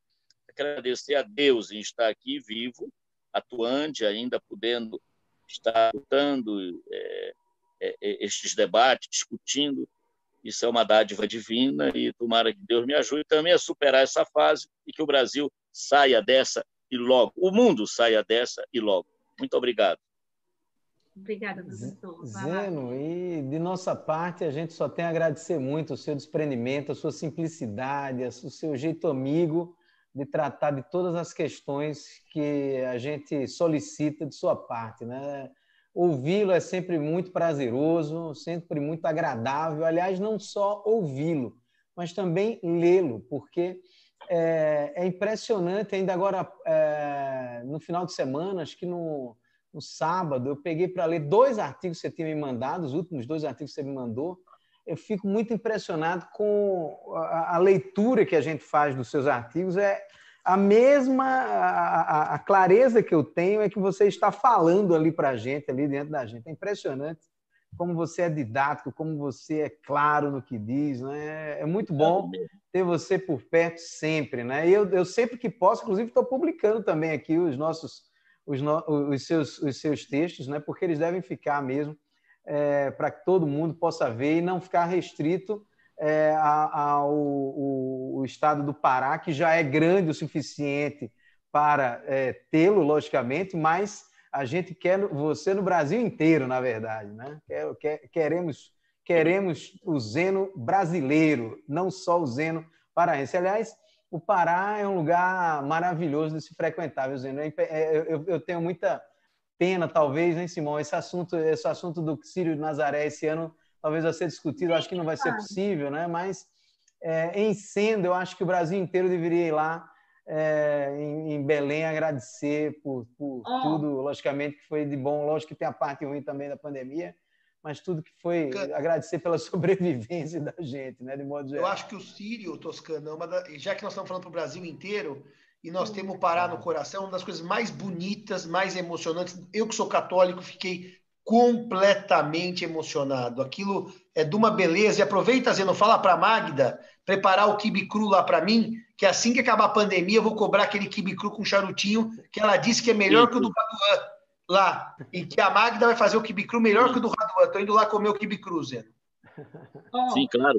Agradecer a Deus em estar aqui vivo, atuante, ainda podendo estar lutando é, é, é, estes debates, discutindo. Isso é uma dádiva divina e tomara que Deus me ajude também a superar essa fase e que o Brasil saia dessa e logo, o mundo saia dessa e logo. Muito obrigado. Obrigada, professor. Zeno, e de nossa parte, a gente só tem a agradecer muito o seu desprendimento, a sua simplicidade, o seu jeito amigo de tratar de todas as questões que a gente solicita de sua parte. Né? Ouvi-lo é sempre muito prazeroso, sempre muito agradável. Aliás, não só ouvi-lo, mas também lê-lo, porque é, é, impressionante. Ainda agora, é, no final de semana, acho que no no sábado, eu peguei para ler dois artigos que você tinha me mandado, os últimos dois artigos que você me mandou. Eu fico muito impressionado com a, a leitura que a gente faz dos seus artigos. É a mesma, a, a, clareza que eu tenho é que você está falando ali para a gente, ali dentro da gente. É impressionante como você é didático, como você é claro no que diz. Né? É muito bom ter você por perto sempre. Né? E eu, eu sempre que posso, inclusive, estou publicando também aqui os nossos os, os, seus, os seus textos, né? porque eles devem ficar mesmo é, para que todo mundo possa ver e não ficar restrito é, ao, o estado do Pará, que já é grande o suficiente para é, tê-lo, logicamente, mas a gente quer você no Brasil inteiro, na verdade. Né? Queremos, queremos o Zeno brasileiro, não só o Zeno paraense. Aliás, o Pará é um lugar maravilhoso de se frequentar, viu, Zeno? É é, eu, eu, tenho muita pena, talvez, hein, Simão? Esse assunto, esse assunto do Círio de Nazaré esse ano talvez vai ser discutido, acho que não vai ser possível, né? Mas é, em sendo, eu acho que o Brasil inteiro deveria ir lá é, em, em, Belém agradecer por, por oh. tudo, logicamente, que foi de bom. Lógico que tem a parte ruim também da pandemia, mas tudo que foi agradecer pela sobrevivência da gente, né, de modo geral. Eu acho que o Sírio, Toscano, é já que nós estamos falando para o Brasil inteiro, e nós temos o Pará no coração, uma das coisas mais bonitas, mais emocionantes. Eu que sou católico, fiquei completamente emocionado. Aquilo é de uma beleza. E aproveita, Zeno, fala para Magda preparar o quibe cru lá para mim, que assim que acabar a pandemia, eu vou cobrar aquele quibe cru com charutinho, que ela disse que é melhor que o do Gaduan lá, e que a Magda vai fazer o quibe cru melhor que o do Raduan. Estou indo lá comer o quibe cru, Zé. Sim, claro.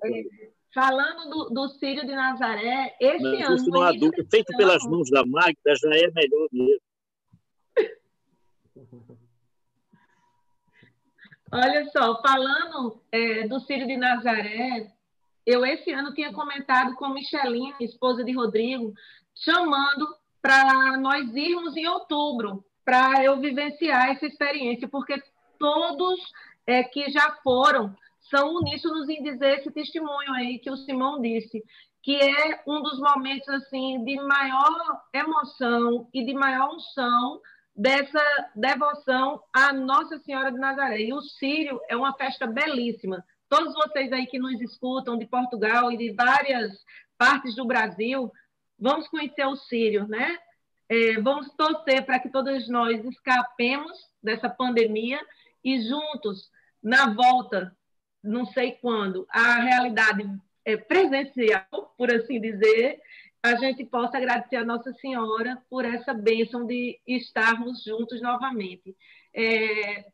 Falando do, do Sírio de Nazaré, esse não, ano. Não há dúvida, feito pelas mãos da Magda já é melhor mesmo. Olha só, falando é, do Sírio de Nazaré, eu esse ano tinha comentado com Micheline, esposa de Rodrigo, chamando para nós irmos em outubro para eu vivenciar essa experiência, porque todos é, que já foram são uníssonos em dizer esse testemunho aí que o Simão disse, que é um dos momentos assim de maior emoção e de maior unção dessa devoção à Nossa Senhora de Nazaré. E o Sírio é uma festa belíssima. Todos vocês aí que nos escutam de Portugal e de várias partes do Brasil, vamos conhecer o Sírio, né? É, vamos torcer para que todos nós escapemos dessa pandemia e juntos, na volta, não sei quando, a realidade é, presencial, por assim dizer, a gente possa agradecer a Nossa Senhora por essa bênção de estarmos juntos novamente. É...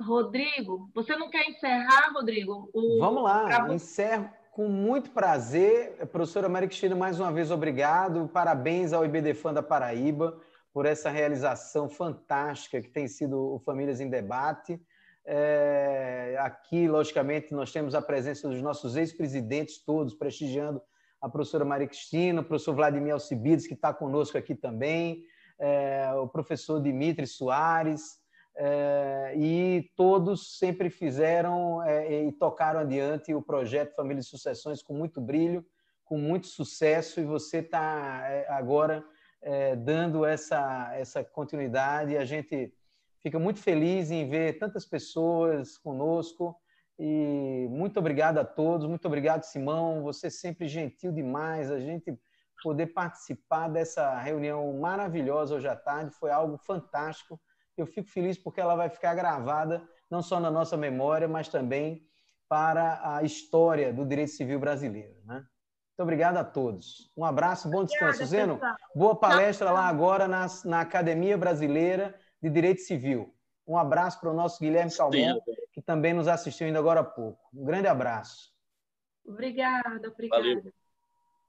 Rodrigo, você não quer encerrar, Rodrigo? O... Vamos lá, encerro com muito prazer. Professora Maria Cristina, mais uma vez, obrigado. Parabéns ao IBDFAN da Paraíba por essa realização fantástica que tem sido o Famílias em Debate. É, aqui, logicamente, nós temos a presença dos nossos ex-presidentes todos prestigiando a professora Maria Cristina, o professor Vladimir Alcibides, que está conosco aqui também, é, o professor Dimitri Soares, é, e todos sempre fizeram é, e tocaram adiante o projeto Família e Sucessões com muito brilho, com muito sucesso, e você está é, agora é, dando essa, essa continuidade. A gente fica muito feliz em ver tantas pessoas conosco. E muito obrigado a todos, muito obrigado, Simão. Você sempre gentil demais. A gente poder participar dessa reunião maravilhosa hoje à tarde foi algo fantástico eu fico feliz porque ela vai ficar gravada não só na nossa memória, mas também para a história do direito civil brasileiro. Né? Muito obrigado a todos. Um abraço, bom descanso. Zeno, boa palestra lá agora na, na Academia Brasileira de Direito Civil. Um abraço para o nosso Guilherme Calmon, que também nos assistiu ainda agora há pouco. Um grande abraço. Obrigada, obrigada. Valeu.